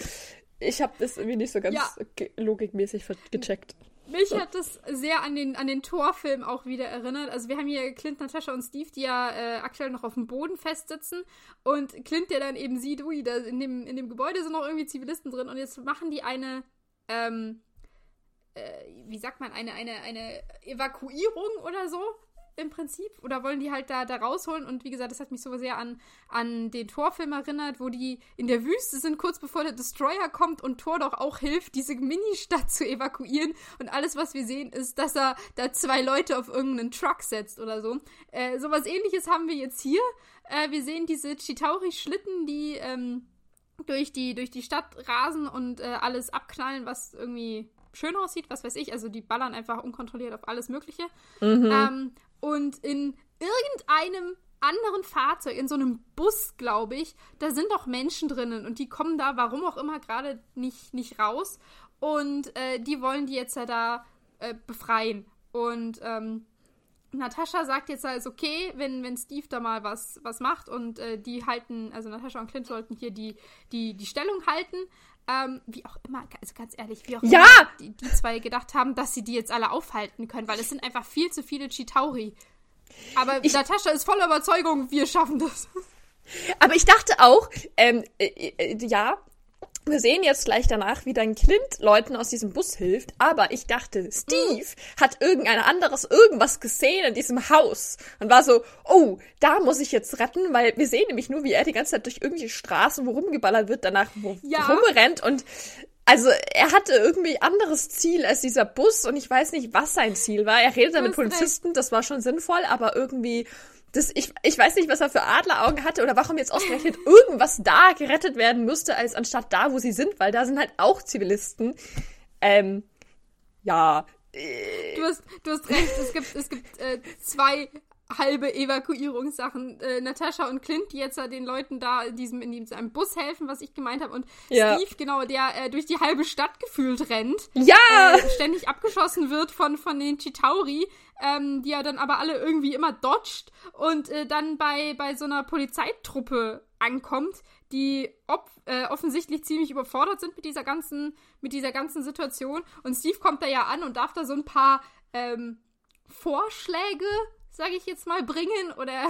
ich habe das irgendwie nicht so ganz ja. logikmäßig gecheckt. Mich hat das sehr an den, an den Torfilm auch wieder erinnert. Also wir haben hier Clint, Natascha und Steve, die ja äh, aktuell noch auf dem Boden festsitzen. Und Clint, der dann eben sieht, ui, da in dem, in dem Gebäude sind noch irgendwie Zivilisten drin. Und jetzt machen die eine, ähm, äh, wie sagt man, eine, eine, eine Evakuierung oder so im Prinzip. Oder wollen die halt da, da rausholen? Und wie gesagt, das hat mich so sehr an, an den Torfilm erinnert, wo die in der Wüste sind, kurz bevor der Destroyer kommt und Thor doch auch hilft, diese Mini-Stadt zu evakuieren. Und alles, was wir sehen, ist, dass er da zwei Leute auf irgendeinen Truck setzt oder so. Äh, sowas ähnliches haben wir jetzt hier. Äh, wir sehen diese Chitauri-Schlitten, die ähm, durch, die, durch die Stadt rasen und äh, alles abknallen, was irgendwie schön aussieht, was weiß ich. Also die ballern einfach unkontrolliert auf alles Mögliche. Mhm. Ähm, und in irgendeinem anderen Fahrzeug, in so einem Bus, glaube ich, da sind doch Menschen drinnen und die kommen da, warum auch immer, gerade nicht, nicht raus. Und äh, die wollen die jetzt ja da äh, befreien. Und ähm, Natascha sagt jetzt, ist okay, wenn, wenn Steve da mal was, was macht und äh, die halten, also Natascha und Clint sollten hier die, die, die Stellung halten. Ähm, wie auch immer, also ganz ehrlich, wie auch ja! immer die, die, zwei gedacht haben, dass sie die jetzt alle aufhalten können, weil es sind einfach viel zu viele Chitauri. Aber ich, Natascha ist voller Überzeugung, wir schaffen das. Aber ich dachte auch, ähm, äh, äh, ja, wir sehen jetzt gleich danach, wie dann Clint Leuten aus diesem Bus hilft, aber ich dachte, Steve hat irgendein anderes irgendwas gesehen in diesem Haus und war so, oh, da muss ich jetzt retten, weil wir sehen nämlich nur, wie er die ganze Zeit durch irgendwelche Straßen, wo rumgeballert wird, danach wo Ja. rumrennt und also er hatte irgendwie anderes Ziel als dieser Bus und ich weiß nicht, was sein Ziel war. Er redet da mit hast recht. Polizisten, das war schon sinnvoll, aber irgendwie das, ich, ich weiß nicht, was er für Adleraugen hatte oder warum jetzt ausgerechnet irgendwas da gerettet werden musste, als anstatt da, wo sie sind, weil da sind halt auch Zivilisten. Ähm, ja. Du hast, du hast recht, es gibt, es gibt äh, zwei halbe Evakuierungssachen. Äh, Natascha und Clint, die jetzt äh, den Leuten da in diesem, in diesem Bus helfen, was ich gemeint habe. Und Ja. Steve, genau, der äh, durch die halbe Stadt gefühlt rennt. Ja! Äh, ständig abgeschossen wird von, von den Chitauri, ähm, die er dann aber alle irgendwie immer dodgt und äh, dann bei, bei so einer Polizeitruppe ankommt, die äh, offensichtlich ziemlich überfordert sind mit dieser ganzen, mit dieser ganzen Situation. Und Steve kommt da ja an und darf da so ein paar ähm, Vorschläge, sage ich jetzt mal, bringen oder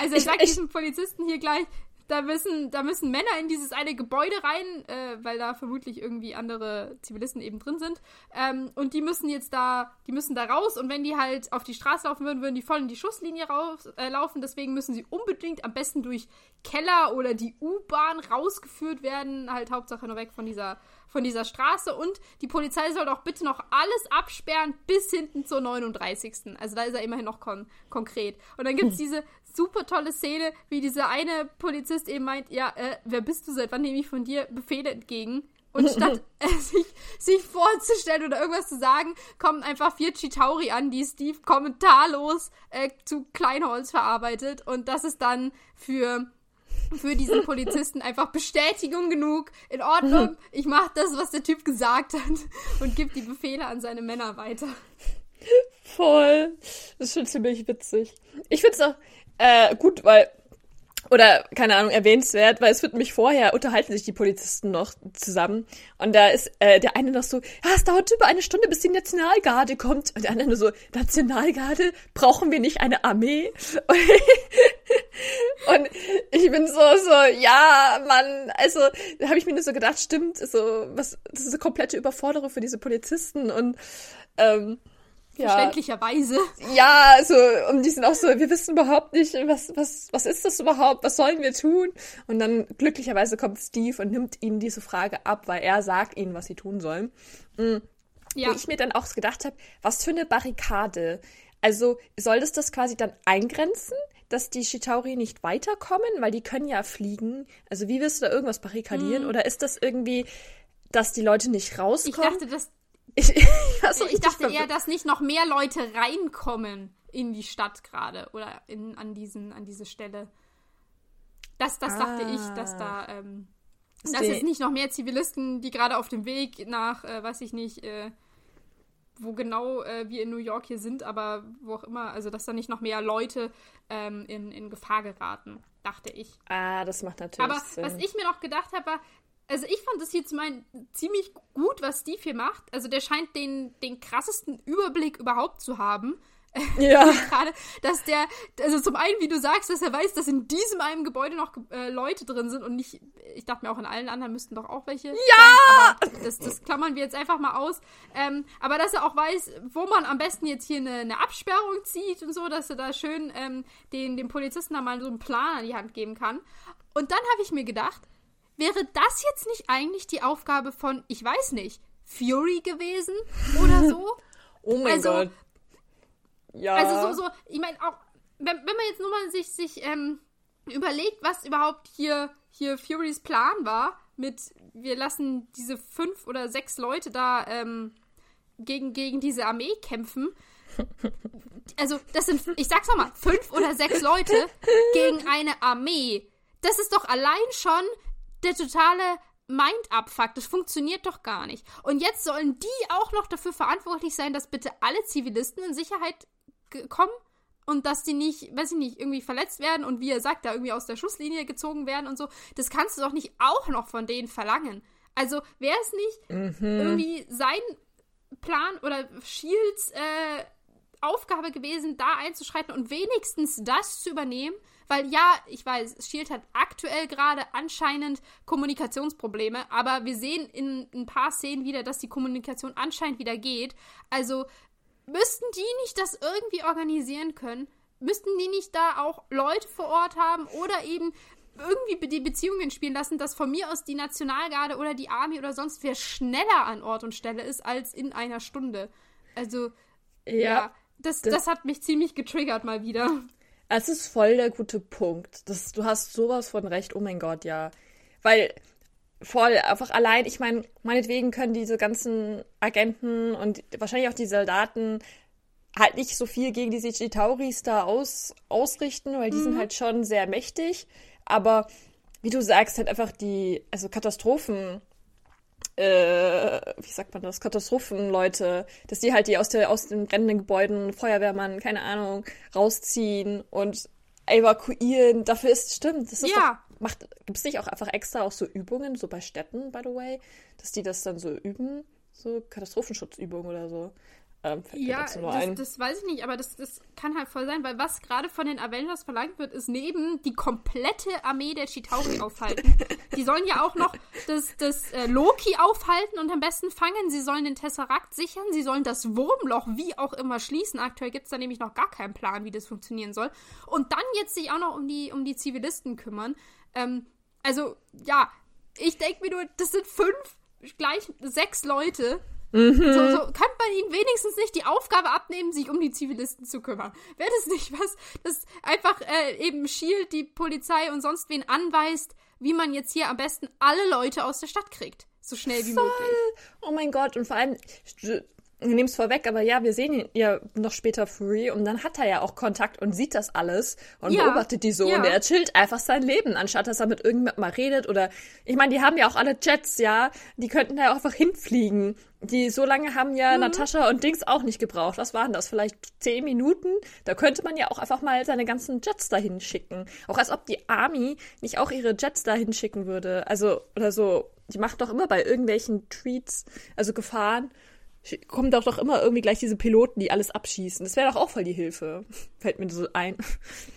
also er Ich- sagt ich- diesem Polizisten hier gleich, da müssen, da müssen Männer in dieses eine Gebäude rein, äh, weil da vermutlich irgendwie andere Zivilisten eben drin sind. Ähm, und die müssen jetzt da, die müssen da raus und wenn die halt auf die Straße laufen würden, würden die voll in die Schusslinie raus, äh, laufen. Deswegen müssen sie unbedingt am besten durch Keller oder die U-Bahn rausgeführt werden. Halt Hauptsache nur weg von dieser, von dieser Straße. Und die Polizei soll doch bitte noch alles absperren bis hinten zur 39. Also da ist er immerhin noch kon konkret. Und dann gibt's diese super tolle Szene, wie dieser eine Polizist eben meint, ja, äh, wer bist du, seit wann nehme ich von dir Befehle entgegen? Und statt äh, sich, sich vorzustellen oder irgendwas zu sagen, kommen einfach vier Chitauri an, die Steve kommentarlos äh, zu Kleinholz verarbeitet. Und das ist dann für, für diesen Polizisten einfach Bestätigung genug. In Ordnung, ich mache das, was der Typ gesagt hat und gibt die Befehle an seine Männer weiter. Voll. Das ist schon ziemlich witzig. Ich find's auch äh, gut, weil oder keine Ahnung erwähnenswert, weil es wird mich vorher unterhalten sich die Polizisten noch zusammen. Und da ist äh, der eine noch so, ja, es dauert über eine Stunde, bis die Nationalgarde kommt. Und der andere nur so, Nationalgarde, brauchen wir nicht eine Armee? Und ich bin so, so, ja, Mann, also, da habe ich mir nur so gedacht, stimmt, so, was, das ist eine komplette Überforderung für diese Polizisten. Und, ähm, ja, Verständlicherweise. ja, also, und die sind auch so, wir wissen überhaupt nicht, was, was, was ist das überhaupt, was sollen wir tun? Und dann glücklicherweise kommt Steve und nimmt ihnen diese Frage ab, weil er sagt ihnen, was sie tun sollen. Ja. Wo ich mir dann auch gedacht habe, was für eine Barrikade. Also soll das das quasi dann eingrenzen, dass die Shitauri nicht weiterkommen, weil die können ja fliegen. Also wie willst du da irgendwas barrikadieren? Oder ist das irgendwie, dass die Leute nicht Ich rauskommen? dachte, dass ich, ich, so ich dachte eher, dass nicht noch mehr Leute reinkommen in die Stadt gerade oder in, an, diesen, an diese Stelle. Das, das dachte ich, dass da, ähm, dass jetzt nicht noch mehr Zivilisten, die gerade auf dem Weg nach, äh, weiß ich nicht, äh, wo genau äh, wir in New York hier sind, aber wo auch immer, also dass da nicht noch mehr Leute ähm, in, in Gefahr geraten, dachte ich. Ah, das macht natürlich Aber Sinn. was ich mir noch gedacht habe, war, also ich fand das hier zum einen ziemlich gut, was Steve hier macht. Also der scheint den, den krassesten Überblick überhaupt zu haben. ja. Gerade, dass der, also zum einen, wie du sagst, dass er weiß, dass in diesem einen Gebäude noch äh, Leute drin sind und nicht, ich dachte mir auch in allen anderen müssten doch auch welche. Ja! Sein, das, das klammern wir jetzt einfach mal aus. Ähm, aber dass er auch weiß, wo man am besten jetzt hier eine, eine Absperrung zieht und so, dass er da schön ähm, den, den Polizisten da mal so einen Plan an die Hand geben kann. Und dann habe ich mir gedacht, wäre das jetzt nicht eigentlich die Aufgabe von, ich weiß nicht, Fury gewesen oder so? Oh mein Also, Gott. Ja. Also so, so, ich meine auch, wenn, wenn man jetzt nur mal sich, sich ähm, überlegt, was überhaupt hier, hier Furys Plan war, mit wir lassen diese fünf oder sechs Leute da ähm, gegen, gegen diese Armee kämpfen. Also, das sind, ich sag's nochmal, fünf oder sechs Leute gegen eine Armee. Das ist doch allein schon der totale Mind-Up-Fuck. Das funktioniert doch gar nicht. Und jetzt sollen die auch noch dafür verantwortlich sein, dass bitte alle Zivilisten in Sicherheit kommen und dass die nicht, weiß ich nicht, irgendwie verletzt werden und wie er sagt, da irgendwie aus der Schusslinie gezogen werden und so. Das kannst du doch nicht auch noch von denen verlangen. Also wäre es nicht irgendwie sein Plan oder Shields äh, Aufgabe gewesen, da einzuschreiten und wenigstens das zu übernehmen, weil ja, ich weiß, Shield hat aktuell gerade anscheinend Kommunikationsprobleme, aber wir sehen in ein paar Szenen wieder, dass die Kommunikation anscheinend wieder geht. Also müssten die nicht das irgendwie organisieren können? Müssten die nicht da auch Leute vor Ort haben oder eben irgendwie die Beziehungen spielen lassen, dass von mir aus die Nationalgarde oder die Army oder sonst wer schneller an Ort und Stelle ist als in einer Stunde. Also, ja, ja das, das, das, hat mich ziemlich getriggert mal wieder. Es ist voll der gute Punkt. Das, du hast sowas von recht, oh mein Gott, ja. Weil voll, einfach allein, ich meine, meinetwegen können diese ganzen Agenten und wahrscheinlich auch die Soldaten halt nicht so viel gegen diese Chitauris da aus, ausrichten, weil die mhm. sind halt schon sehr mächtig. Aber wie du sagst, halt einfach die, also Katastrophen, äh, wie sagt man das, Katastrophenleute, dass die halt die aus, der, aus den brennenden Gebäuden, Feuerwehrmann, keine Ahnung, rausziehen und evakuieren. Dafür ist, stimmt, das ist ja. doch, macht, gibt es nicht auch einfach extra auch so Übungen, so bei Städten, by the way, dass die das dann so üben? So Katastrophenschutzübungen oder so. Ähm, ja, das, das, weiß ich nicht, aber das, das kann halt voll sein, weil was gerade von den Avengers verlangt wird, ist neben die komplette Armee der Chitauri aufhalten. Die sollen ja auch noch das, das äh, Loki aufhalten und am besten fangen. Sie sollen den Tesseract sichern, sie sollen das Wurmloch wie auch immer schließen. Aktuell gibt es da nämlich noch gar keinen Plan, wie das funktionieren soll. Und dann jetzt sich auch noch um die, um die Zivilisten kümmern. Ähm, also, ja, ich denke mir nur, das sind fünf, gleich sechs Leute, Mhm. So, so kann man ihnen wenigstens nicht die Aufgabe abnehmen, sich um die Zivilisten zu kümmern. Wäre das nicht was, das einfach äh, eben Shield, die Polizei und sonst wen anweist, wie man jetzt hier am besten alle Leute aus der Stadt kriegt? So schnell wie Voll. möglich. Oh mein Gott, und vor allem, nehme es vorweg, aber ja, wir sehen ihn ja noch später Free und dann hat er ja auch Kontakt und sieht das alles und ja. beobachtet die so ja. und er chillt einfach sein Leben, anstatt dass er mit irgendjemandem mal redet oder ich meine, die haben ja auch alle Jets, ja, die könnten da ja auch einfach hinfliegen. Die so lange haben ja mhm. Natascha und Dings auch nicht gebraucht. Was waren das? Vielleicht zehn Minuten? Da könnte man ja auch einfach mal seine ganzen Jets dahin schicken. Auch als ob die Army nicht auch ihre Jets dahin schicken würde. Also, oder so. Die macht doch immer bei irgendwelchen Tweets, also Gefahren kommen doch doch immer irgendwie gleich diese Piloten, die alles abschießen. Das wäre doch auch voll die Hilfe. Fällt mir so ein.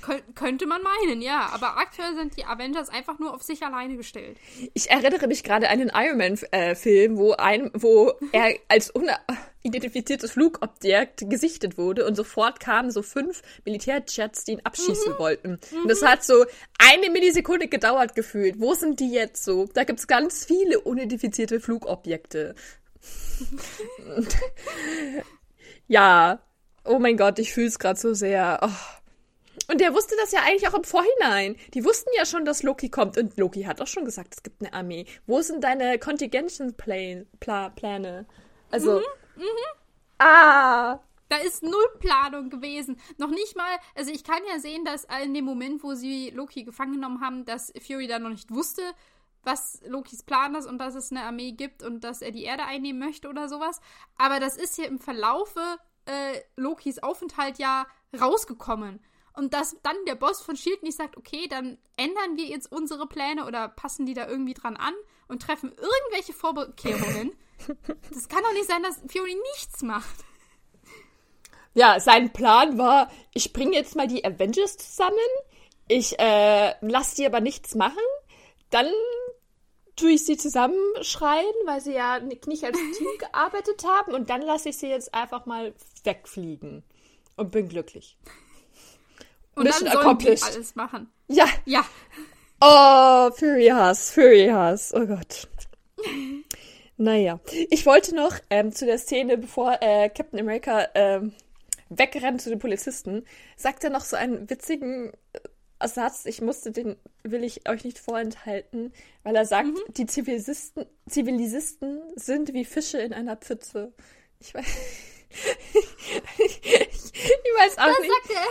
Kön könnte man meinen, ja. Aber aktuell sind die Avengers einfach nur auf sich alleine gestellt. Ich erinnere mich gerade an den Iron Man-Film, äh, wo, ein, wo er als unidentifiziertes Flugobjekt gesichtet wurde und sofort kamen so fünf Militärjets, die ihn abschießen mhm. wollten. Mhm. Und das hat so eine Millisekunde gedauert gefühlt. Wo sind die jetzt so? Da gibt es ganz viele unidentifizierte Flugobjekte. Ja. Oh mein Gott, ich fühle es gerade so sehr. Oh. Und der wusste das ja eigentlich auch im Vorhinein. Die wussten ja schon, dass Loki kommt. Und Loki hat auch schon gesagt, es gibt eine Armee. Wo sind deine Contingent-Pläne? Also. Mhm, mh. Ah! Da ist null Planung gewesen. Noch nicht mal, also ich kann ja sehen, dass in dem Moment, wo sie Loki gefangen genommen haben, dass Fury da noch nicht wusste, was Lokis Plan ist und dass es eine Armee gibt und dass er die Erde einnehmen möchte oder sowas. Aber das ist hier im Verlaufe äh, Lokis Aufenthalt ja rausgekommen. Und dass dann der Boss von Shield nicht sagt, okay, dann ändern wir jetzt unsere Pläne oder passen die da irgendwie dran an und treffen irgendwelche Vorkehrungen. das kann doch nicht sein, dass Fury nichts macht. Ja, sein Plan war, ich bringe jetzt mal die Avengers zusammen, ich äh, lasse die aber nichts machen, dann tue ich sie zusammenschreien, weil sie ja nicht als Team gearbeitet haben und dann lasse ich sie jetzt einfach mal wegfliegen und bin glücklich. Und Mission dann sollen die alles machen. Ja. Ja. Oh, Fury Hass, Fury Hass. Oh Gott. naja. Ich wollte noch ähm, zu der Szene, bevor äh, Captain America ähm, wegrennt zu den Polizisten, sagt er noch so einen witzigen Satz, ich musste den, will ich euch nicht vorenthalten, weil er sagt, mhm. die Zivilisten, Zivilisisten sind wie Fische in einer Pfütze. Ich weiß, ich, ich weiß auch das nicht. Sagt er.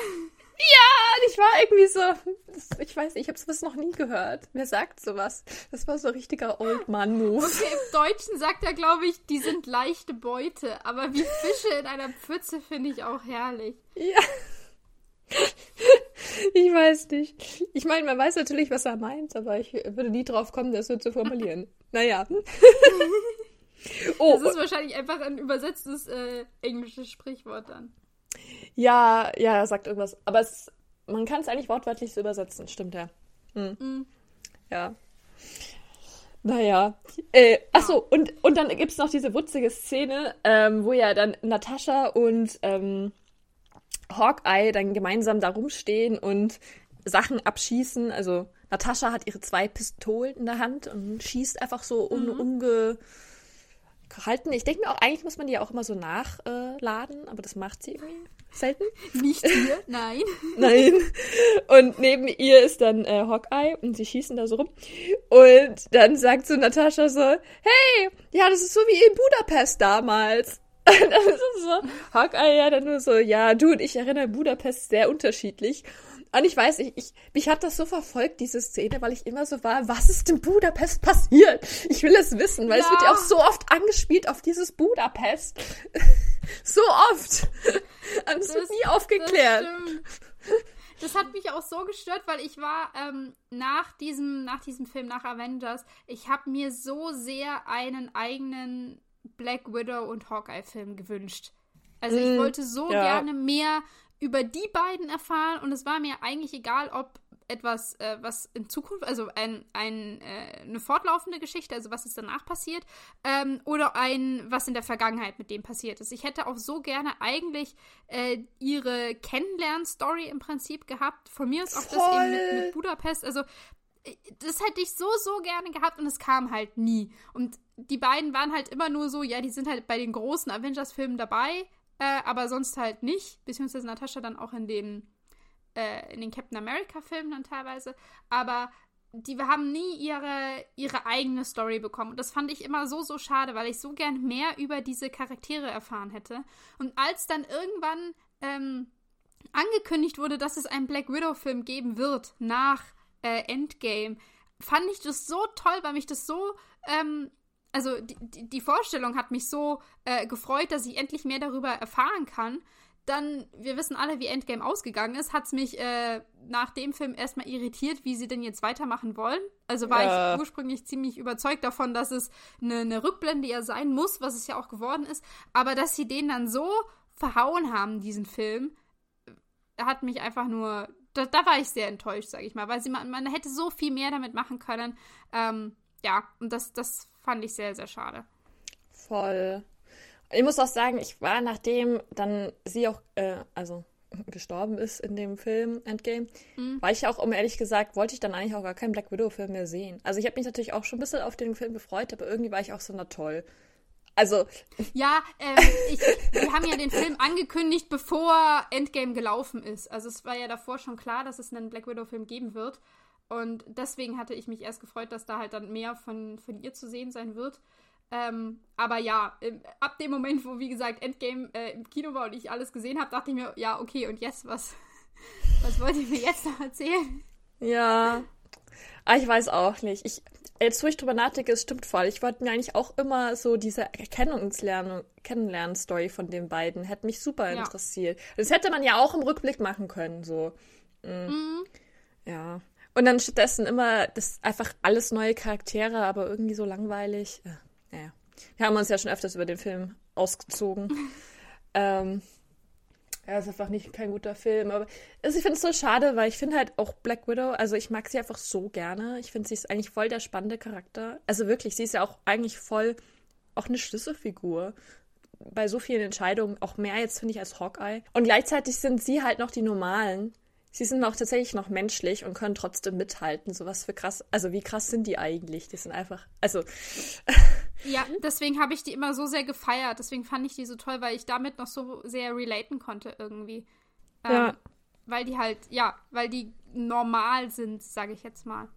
Ja, ich war irgendwie so, ich weiß nicht, ich habe sowas noch nie gehört. Wer sagt sowas? Das war so ein richtiger Old Man Move. Okay, im Deutschen sagt er, glaube ich, die sind leichte Beute, aber wie Fische in einer Pfütze finde ich auch herrlich. Ja. ich weiß nicht. Ich meine, man weiß natürlich, was er meint, aber ich würde nie drauf kommen, das so zu formulieren. naja. oh. Das ist wahrscheinlich einfach ein übersetztes äh, englisches Sprichwort dann. Ja, ja, er sagt irgendwas. Aber es, man kann es eigentlich wortwörtlich so übersetzen, stimmt ja. Hm. Mhm. Ja. Naja. Äh, achso, und, und dann gibt es noch diese wutzige Szene, ähm, wo ja dann Natascha und ähm, Hawkeye dann gemeinsam da rumstehen und Sachen abschießen. Also Natascha hat ihre zwei Pistolen in der Hand und schießt einfach so un mhm. ungehalten. Ich denke mir auch, eigentlich muss man die ja auch immer so nachladen, aber das macht sie irgendwie selten. Nicht hier, nein. nein. Und neben ihr ist dann äh, Hawkeye und sie schießen da so rum. Und dann sagt so Natascha so, hey, ja, das ist so wie in Budapest damals. Dann ist so, Hawkeye ja dann nur so, ja, du und ich erinnern Budapest sehr unterschiedlich. Und ich weiß, ich, ich, mich hat das so verfolgt, diese Szene, weil ich immer so war, was ist in Budapest passiert? Ich will es wissen, weil ja. es wird ja auch so oft angespielt auf dieses Budapest. so oft. Und es wird nie aufgeklärt. Das, das, hat mich auch so gestört, weil ich war ähm, nach, diesem, nach diesem Film, nach Avengers, ich habe mir so sehr einen eigenen Black Widow und Hawkeye-Film gewünscht. Also ich mm, wollte so ja. gerne mehr über die beiden erfahren und es war mir eigentlich egal, ob etwas, äh, was in Zukunft, also ein, ein, äh, eine fortlaufende Geschichte, also was ist danach passiert, ähm, oder ein, was in der Vergangenheit mit dem passiert ist. Ich hätte auch so gerne eigentlich äh, ihre Kennenlern-Story im Prinzip gehabt. Von mir ist auch Voll. das eben mit, mit Budapest. Also äh, das hätte ich so, so gerne gehabt und es kam halt nie. Und die beiden waren halt immer nur so, ja, die sind halt bei den großen Avengers-Filmen dabei, äh, aber sonst halt nicht. Beziehungsweise Natascha dann auch in den, äh, in den Captain America-Filmen dann teilweise. Aber die haben nie ihre, ihre eigene Story bekommen. Und das fand ich immer so, so schade, weil ich so gern mehr über diese Charaktere erfahren hätte. Und als dann irgendwann ähm, angekündigt wurde, dass es einen Black Widow-Film geben wird nach äh, Endgame, fand ich das so toll, weil mich das so ähm, also die, die Vorstellung hat mich so äh, gefreut, dass ich endlich mehr darüber erfahren kann. Dann, wir wissen alle, wie Endgame ausgegangen ist, hat es mich äh, nach dem Film erstmal irritiert, wie sie denn jetzt weitermachen wollen. Also war ja. ich ursprünglich ziemlich überzeugt davon, dass es eine, eine Rückblende ja sein muss, was es ja auch geworden ist. Aber dass sie den dann so verhauen haben, diesen Film, hat mich einfach nur. Da, da war ich sehr enttäuscht, sage ich mal, weil sie, man, man hätte so viel mehr damit machen können. Ähm, ja, und das, das fand ich sehr, sehr schade. Voll. Ich muss auch sagen, ich war, nachdem dann sie auch, äh, also gestorben ist in dem Film Endgame, mhm. war ich auch, um ehrlich gesagt, wollte ich dann eigentlich auch gar keinen Black Widow-Film mehr sehen. Also ich habe mich natürlich auch schon ein bisschen auf den Film gefreut, aber irgendwie war ich auch so, na toll. Also. Ja, ähm, ich, wir haben ja den Film angekündigt, bevor Endgame gelaufen ist. Also es war ja davor schon klar, dass es einen Black Widow-Film geben wird. Und deswegen hatte ich mich erst gefreut, dass da halt dann mehr von, von ihr zu sehen sein wird. Ähm, aber ja, ab dem Moment, wo, wie gesagt, Endgame äh, im Kino war und ich alles gesehen habe, dachte ich mir, ja, okay, und jetzt, was, was wollt ihr mir jetzt noch erzählen? Ja, ah, ich weiß auch nicht. Ich, jetzt, wo ich drüber nachdenke, es stimmt voll. Ich wollte mir eigentlich auch immer so diese Erkennungslernen, Kennenlernen-Story von den beiden, hätte mich super ja. interessiert. Das hätte man ja auch im Rückblick machen können, so. Mhm. Mhm. Ja. Und dann stattdessen immer das einfach alles neue Charaktere, aber irgendwie so langweilig. Äh, naja. Wir haben uns ja schon öfters über den Film ausgezogen. ähm, ja, ist einfach nicht kein guter Film. Aber also ich finde es so schade, weil ich finde halt auch Black Widow, also ich mag sie einfach so gerne. Ich finde, sie ist eigentlich voll der spannende Charakter. Also wirklich, sie ist ja auch eigentlich voll auch eine Schlüsselfigur bei so vielen Entscheidungen. Auch mehr jetzt, finde ich, als Hawkeye. Und gleichzeitig sind sie halt noch die Normalen sie sind auch tatsächlich noch menschlich und können trotzdem mithalten. So was für krass. Also wie krass sind die eigentlich? Die sind einfach. Also. Ja, deswegen habe ich die immer so sehr gefeiert. Deswegen fand ich die so toll, weil ich damit noch so sehr relaten konnte irgendwie. Ähm, ja. Weil die halt, ja, weil die normal sind, sage ich jetzt mal.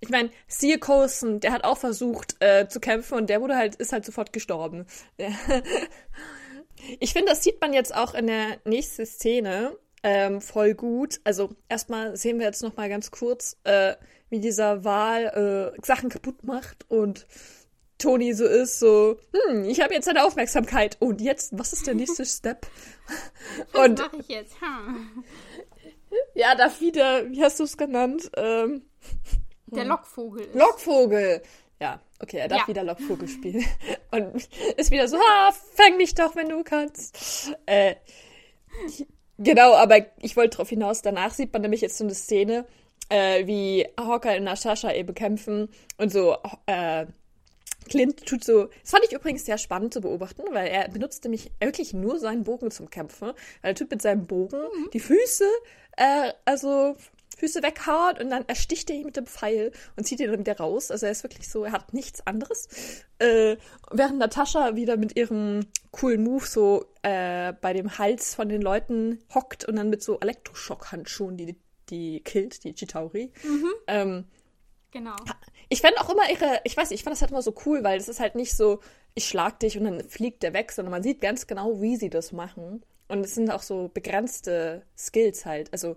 Ich meine, Seal Coulson, der hat auch versucht äh, zu kämpfen und der wurde halt, ist halt sofort gestorben. ich finde, das sieht man jetzt auch in der nächsten Szene ähm, voll gut. Also erstmal sehen wir jetzt noch mal ganz kurz, äh, wie dieser Wal äh, Sachen kaputt macht und Toni so ist, so, hm, ich habe jetzt eine Aufmerksamkeit. Und jetzt, was ist der nächste Step? Und, was mache ich jetzt? Hm. Ja, darf wieder, wie hast du es genannt? Ähm, der Lockvogel. Ist. Lockvogel. Ja, okay, er darf ja. wieder Lockvogel spielen. Und ist wieder so, ha, fang mich doch, wenn du kannst. Äh, Genau, aber ich wollte darauf hinaus, danach sieht man nämlich jetzt so eine Szene, äh, wie Hawkeye und Natascha eben kämpfen und so, äh, Clint tut so, das fand ich übrigens sehr spannend zu beobachten, weil er benutzt nämlich wirklich nur seinen Bogen zum Kämpfen. Weil er tut mit seinem Bogen mhm. die Füße, äh, also Füße weghaut und dann ersticht er ihn mit dem Pfeil und zieht ihn dann wieder raus. Also er ist wirklich so, er hat nichts anderes. Äh, während Natascha wieder mit ihrem coolen Move so äh, bei dem Hals von den Leuten hockt und dann mit so Elektroschock-Handschuhen die, die killt, die Chitauri. Mhm. Ähm, genau. Ich fand auch immer ihre, ich weiß nicht, ich fand das halt immer so cool, weil es ist halt nicht so, ich schlag dich und dann fliegt der weg, sondern man sieht ganz genau, wie sie das machen. Und es sind auch so begrenzte Skills halt. Also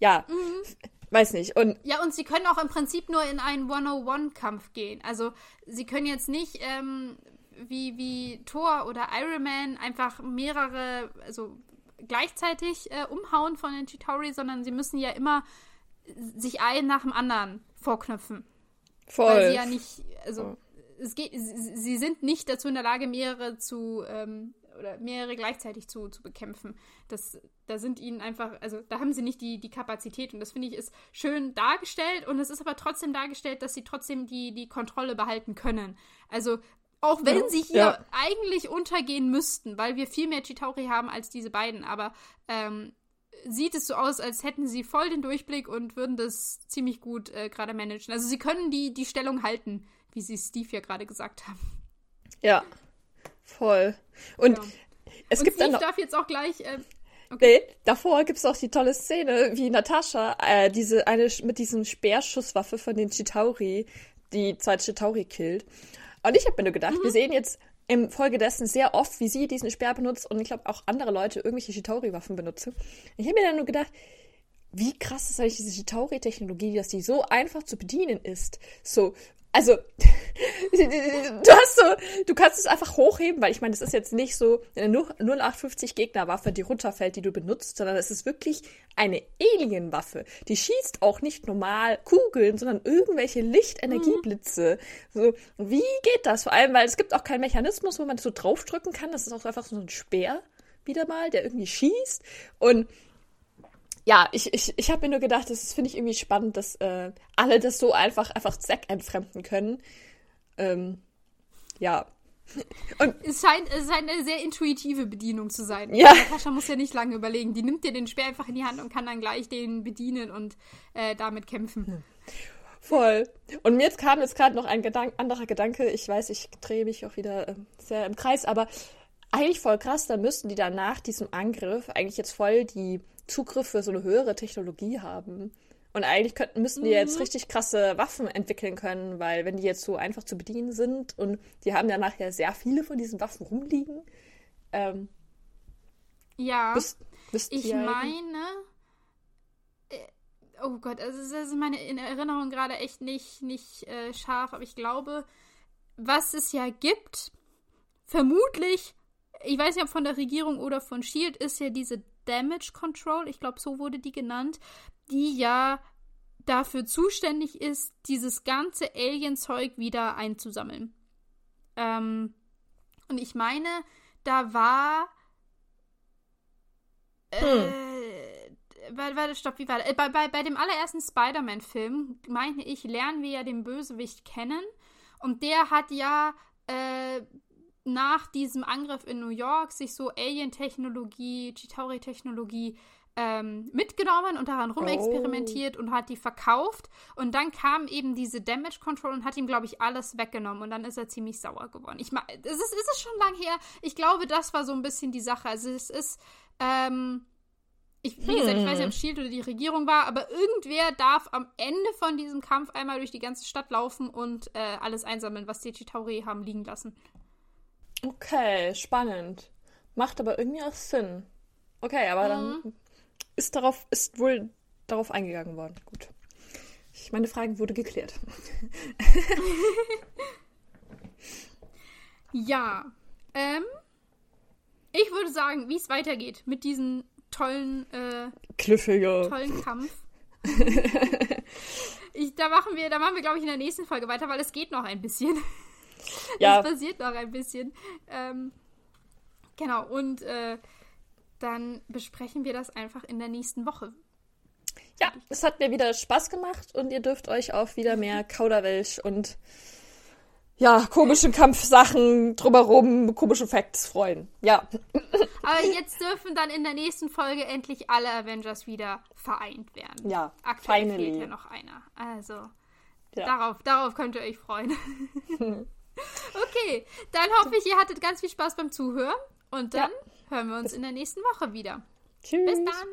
ja, mhm. weiß nicht. Und ja, und sie können auch im Prinzip nur in einen 101-Kampf gehen. Also sie können jetzt nicht ähm, wie, wie Thor oder Iron Man einfach mehrere, also gleichzeitig äh, umhauen von den Chitauri, sondern sie müssen ja immer sich einen nach dem anderen vorknüpfen. Voll. Weil sie ja nicht, also oh. es geht, sie, sie sind nicht dazu in der Lage, mehrere zu ähm, oder mehrere gleichzeitig zu, zu bekämpfen. Das, da sind ihnen einfach, also da haben sie nicht die, die Kapazität und das finde ich ist schön dargestellt und es ist aber trotzdem dargestellt, dass sie trotzdem die, die Kontrolle behalten können. Also auch wenn ja, sie hier ja. eigentlich untergehen müssten, weil wir viel mehr Chitauri haben als diese beiden, aber ähm, sieht es so aus, als hätten sie voll den Durchblick und würden das ziemlich gut äh, gerade managen. Also sie können die, die Stellung halten, wie sie Steve ja gerade gesagt haben. Ja, Voll. Und ja. es und gibt Steve dann noch, darf jetzt auch gleich. Äh, okay. Nee, davor gibt es auch die tolle Szene, wie Natascha äh, diese eine mit diesem Speerschusswaffe von den Chitauri die zwei Chitauri killt. Und ich habe mir nur gedacht, mhm. wir sehen jetzt im Folge dessen sehr oft, wie sie diesen Speer benutzt und ich glaube auch andere Leute irgendwelche Chitauri-Waffen benutzen. Ich habe mir dann nur gedacht, wie krass ist eigentlich diese Chitauri-Technologie, dass die so einfach zu bedienen ist. So, also, du hast so, du kannst es einfach hochheben, weil ich meine, das ist jetzt nicht so eine 0850 Gegnerwaffe, die runterfällt, die du benutzt, sondern es ist wirklich eine Alienwaffe. Die schießt auch nicht normal Kugeln, sondern irgendwelche Lichtenergieblitze. Mhm. So, wie geht das? Vor allem, weil es gibt auch keinen Mechanismus, wo man so draufdrücken kann. Das ist auch einfach so ein Speer wieder mal, der irgendwie schießt. Und ja, ich, ich, ich habe mir nur gedacht, das finde ich irgendwie spannend, dass äh, alle das so einfach, einfach Zack entfremden können. Ähm, ja. Und es scheint, es scheint eine sehr intuitive Bedienung zu sein. Ja. Natascha muss ja nicht lange überlegen. Die nimmt dir den Speer einfach in die Hand und kann dann gleich den bedienen und äh, damit kämpfen. Voll. Und mir jetzt kam jetzt gerade noch ein Gedank anderer Gedanke. Ich weiß, ich drehe mich auch wieder äh, sehr im Kreis, aber eigentlich voll krass, da müssten die dann nach diesem Angriff eigentlich jetzt voll die Zugriff für so eine höhere Technologie haben. Und eigentlich könnten, müssten die mhm. jetzt richtig krasse Waffen entwickeln können, weil wenn die jetzt so einfach zu bedienen sind und die haben ja nachher sehr viele von diesen Waffen rumliegen. Ähm, ja, bist, bist ich meine, äh, oh Gott, also das ist meine Erinnerung gerade echt nicht, nicht äh, scharf, aber ich glaube, was es ja gibt, vermutlich, ich weiß nicht, ob von der Regierung oder von Shield, ist ja diese Damage Control, ich glaube, so wurde die genannt, die ja dafür zuständig ist, dieses ganze Alien-Zeug wieder einzusammeln. Ähm, und ich meine, da war. Äh, hm. warte, warte, stopp, wie war das? Äh, bei, bei, bei dem allerersten Spider-Man-Film, meine ich, lernen wir ja den Bösewicht kennen. Und der hat ja äh, nach diesem Angriff in New York sich so Alien-Technologie, Chitauri-Technologie ähm, mitgenommen und daran rumexperimentiert oh. und hat die verkauft. Und dann kam eben diese Damage Control und hat ihm, glaube ich, alles weggenommen. Und dann ist er ziemlich sauer geworden. Ich meine, es ist, es ist schon lang her. Ich glaube, das war so ein bisschen die Sache. Also es ist, ähm, ich, wie gesagt, ich weiß nicht, ob Shield oder die Regierung war, aber irgendwer darf am Ende von diesem Kampf einmal durch die ganze Stadt laufen und äh, alles einsammeln, was die Chitauri haben liegen lassen. Okay, spannend. Macht aber irgendwie auch Sinn. Okay, aber mhm. dann ist darauf, ist wohl darauf eingegangen worden. Gut. Ich, meine Frage wurde geklärt. ja. Ähm, ich würde sagen, wie es weitergeht mit diesem tollen, äh, Cliffhanger. tollen Kampf. ich, da machen wir, da machen wir, glaube ich, in der nächsten Folge weiter, weil es geht noch ein bisschen. ja. Das passiert noch ein bisschen. Ähm, genau, und äh, dann besprechen wir das einfach in der nächsten Woche. Ja, es hat mir wieder Spaß gemacht und ihr dürft euch auf wieder mehr Kauderwelsch und ja, komische Kampfsachen drumherum, komische Facts freuen. Ja. Aber jetzt dürfen dann in der nächsten Folge endlich alle Avengers wieder vereint werden. Ja, Aktuell finally. fehlt ja noch einer. Also, ja. darauf, darauf könnt ihr euch freuen. Okay, dann hoffe ich, ihr hattet ganz viel Spaß beim Zuhören und dann ja. hören wir uns in der nächsten Woche wieder. Tschüss. Bis dann.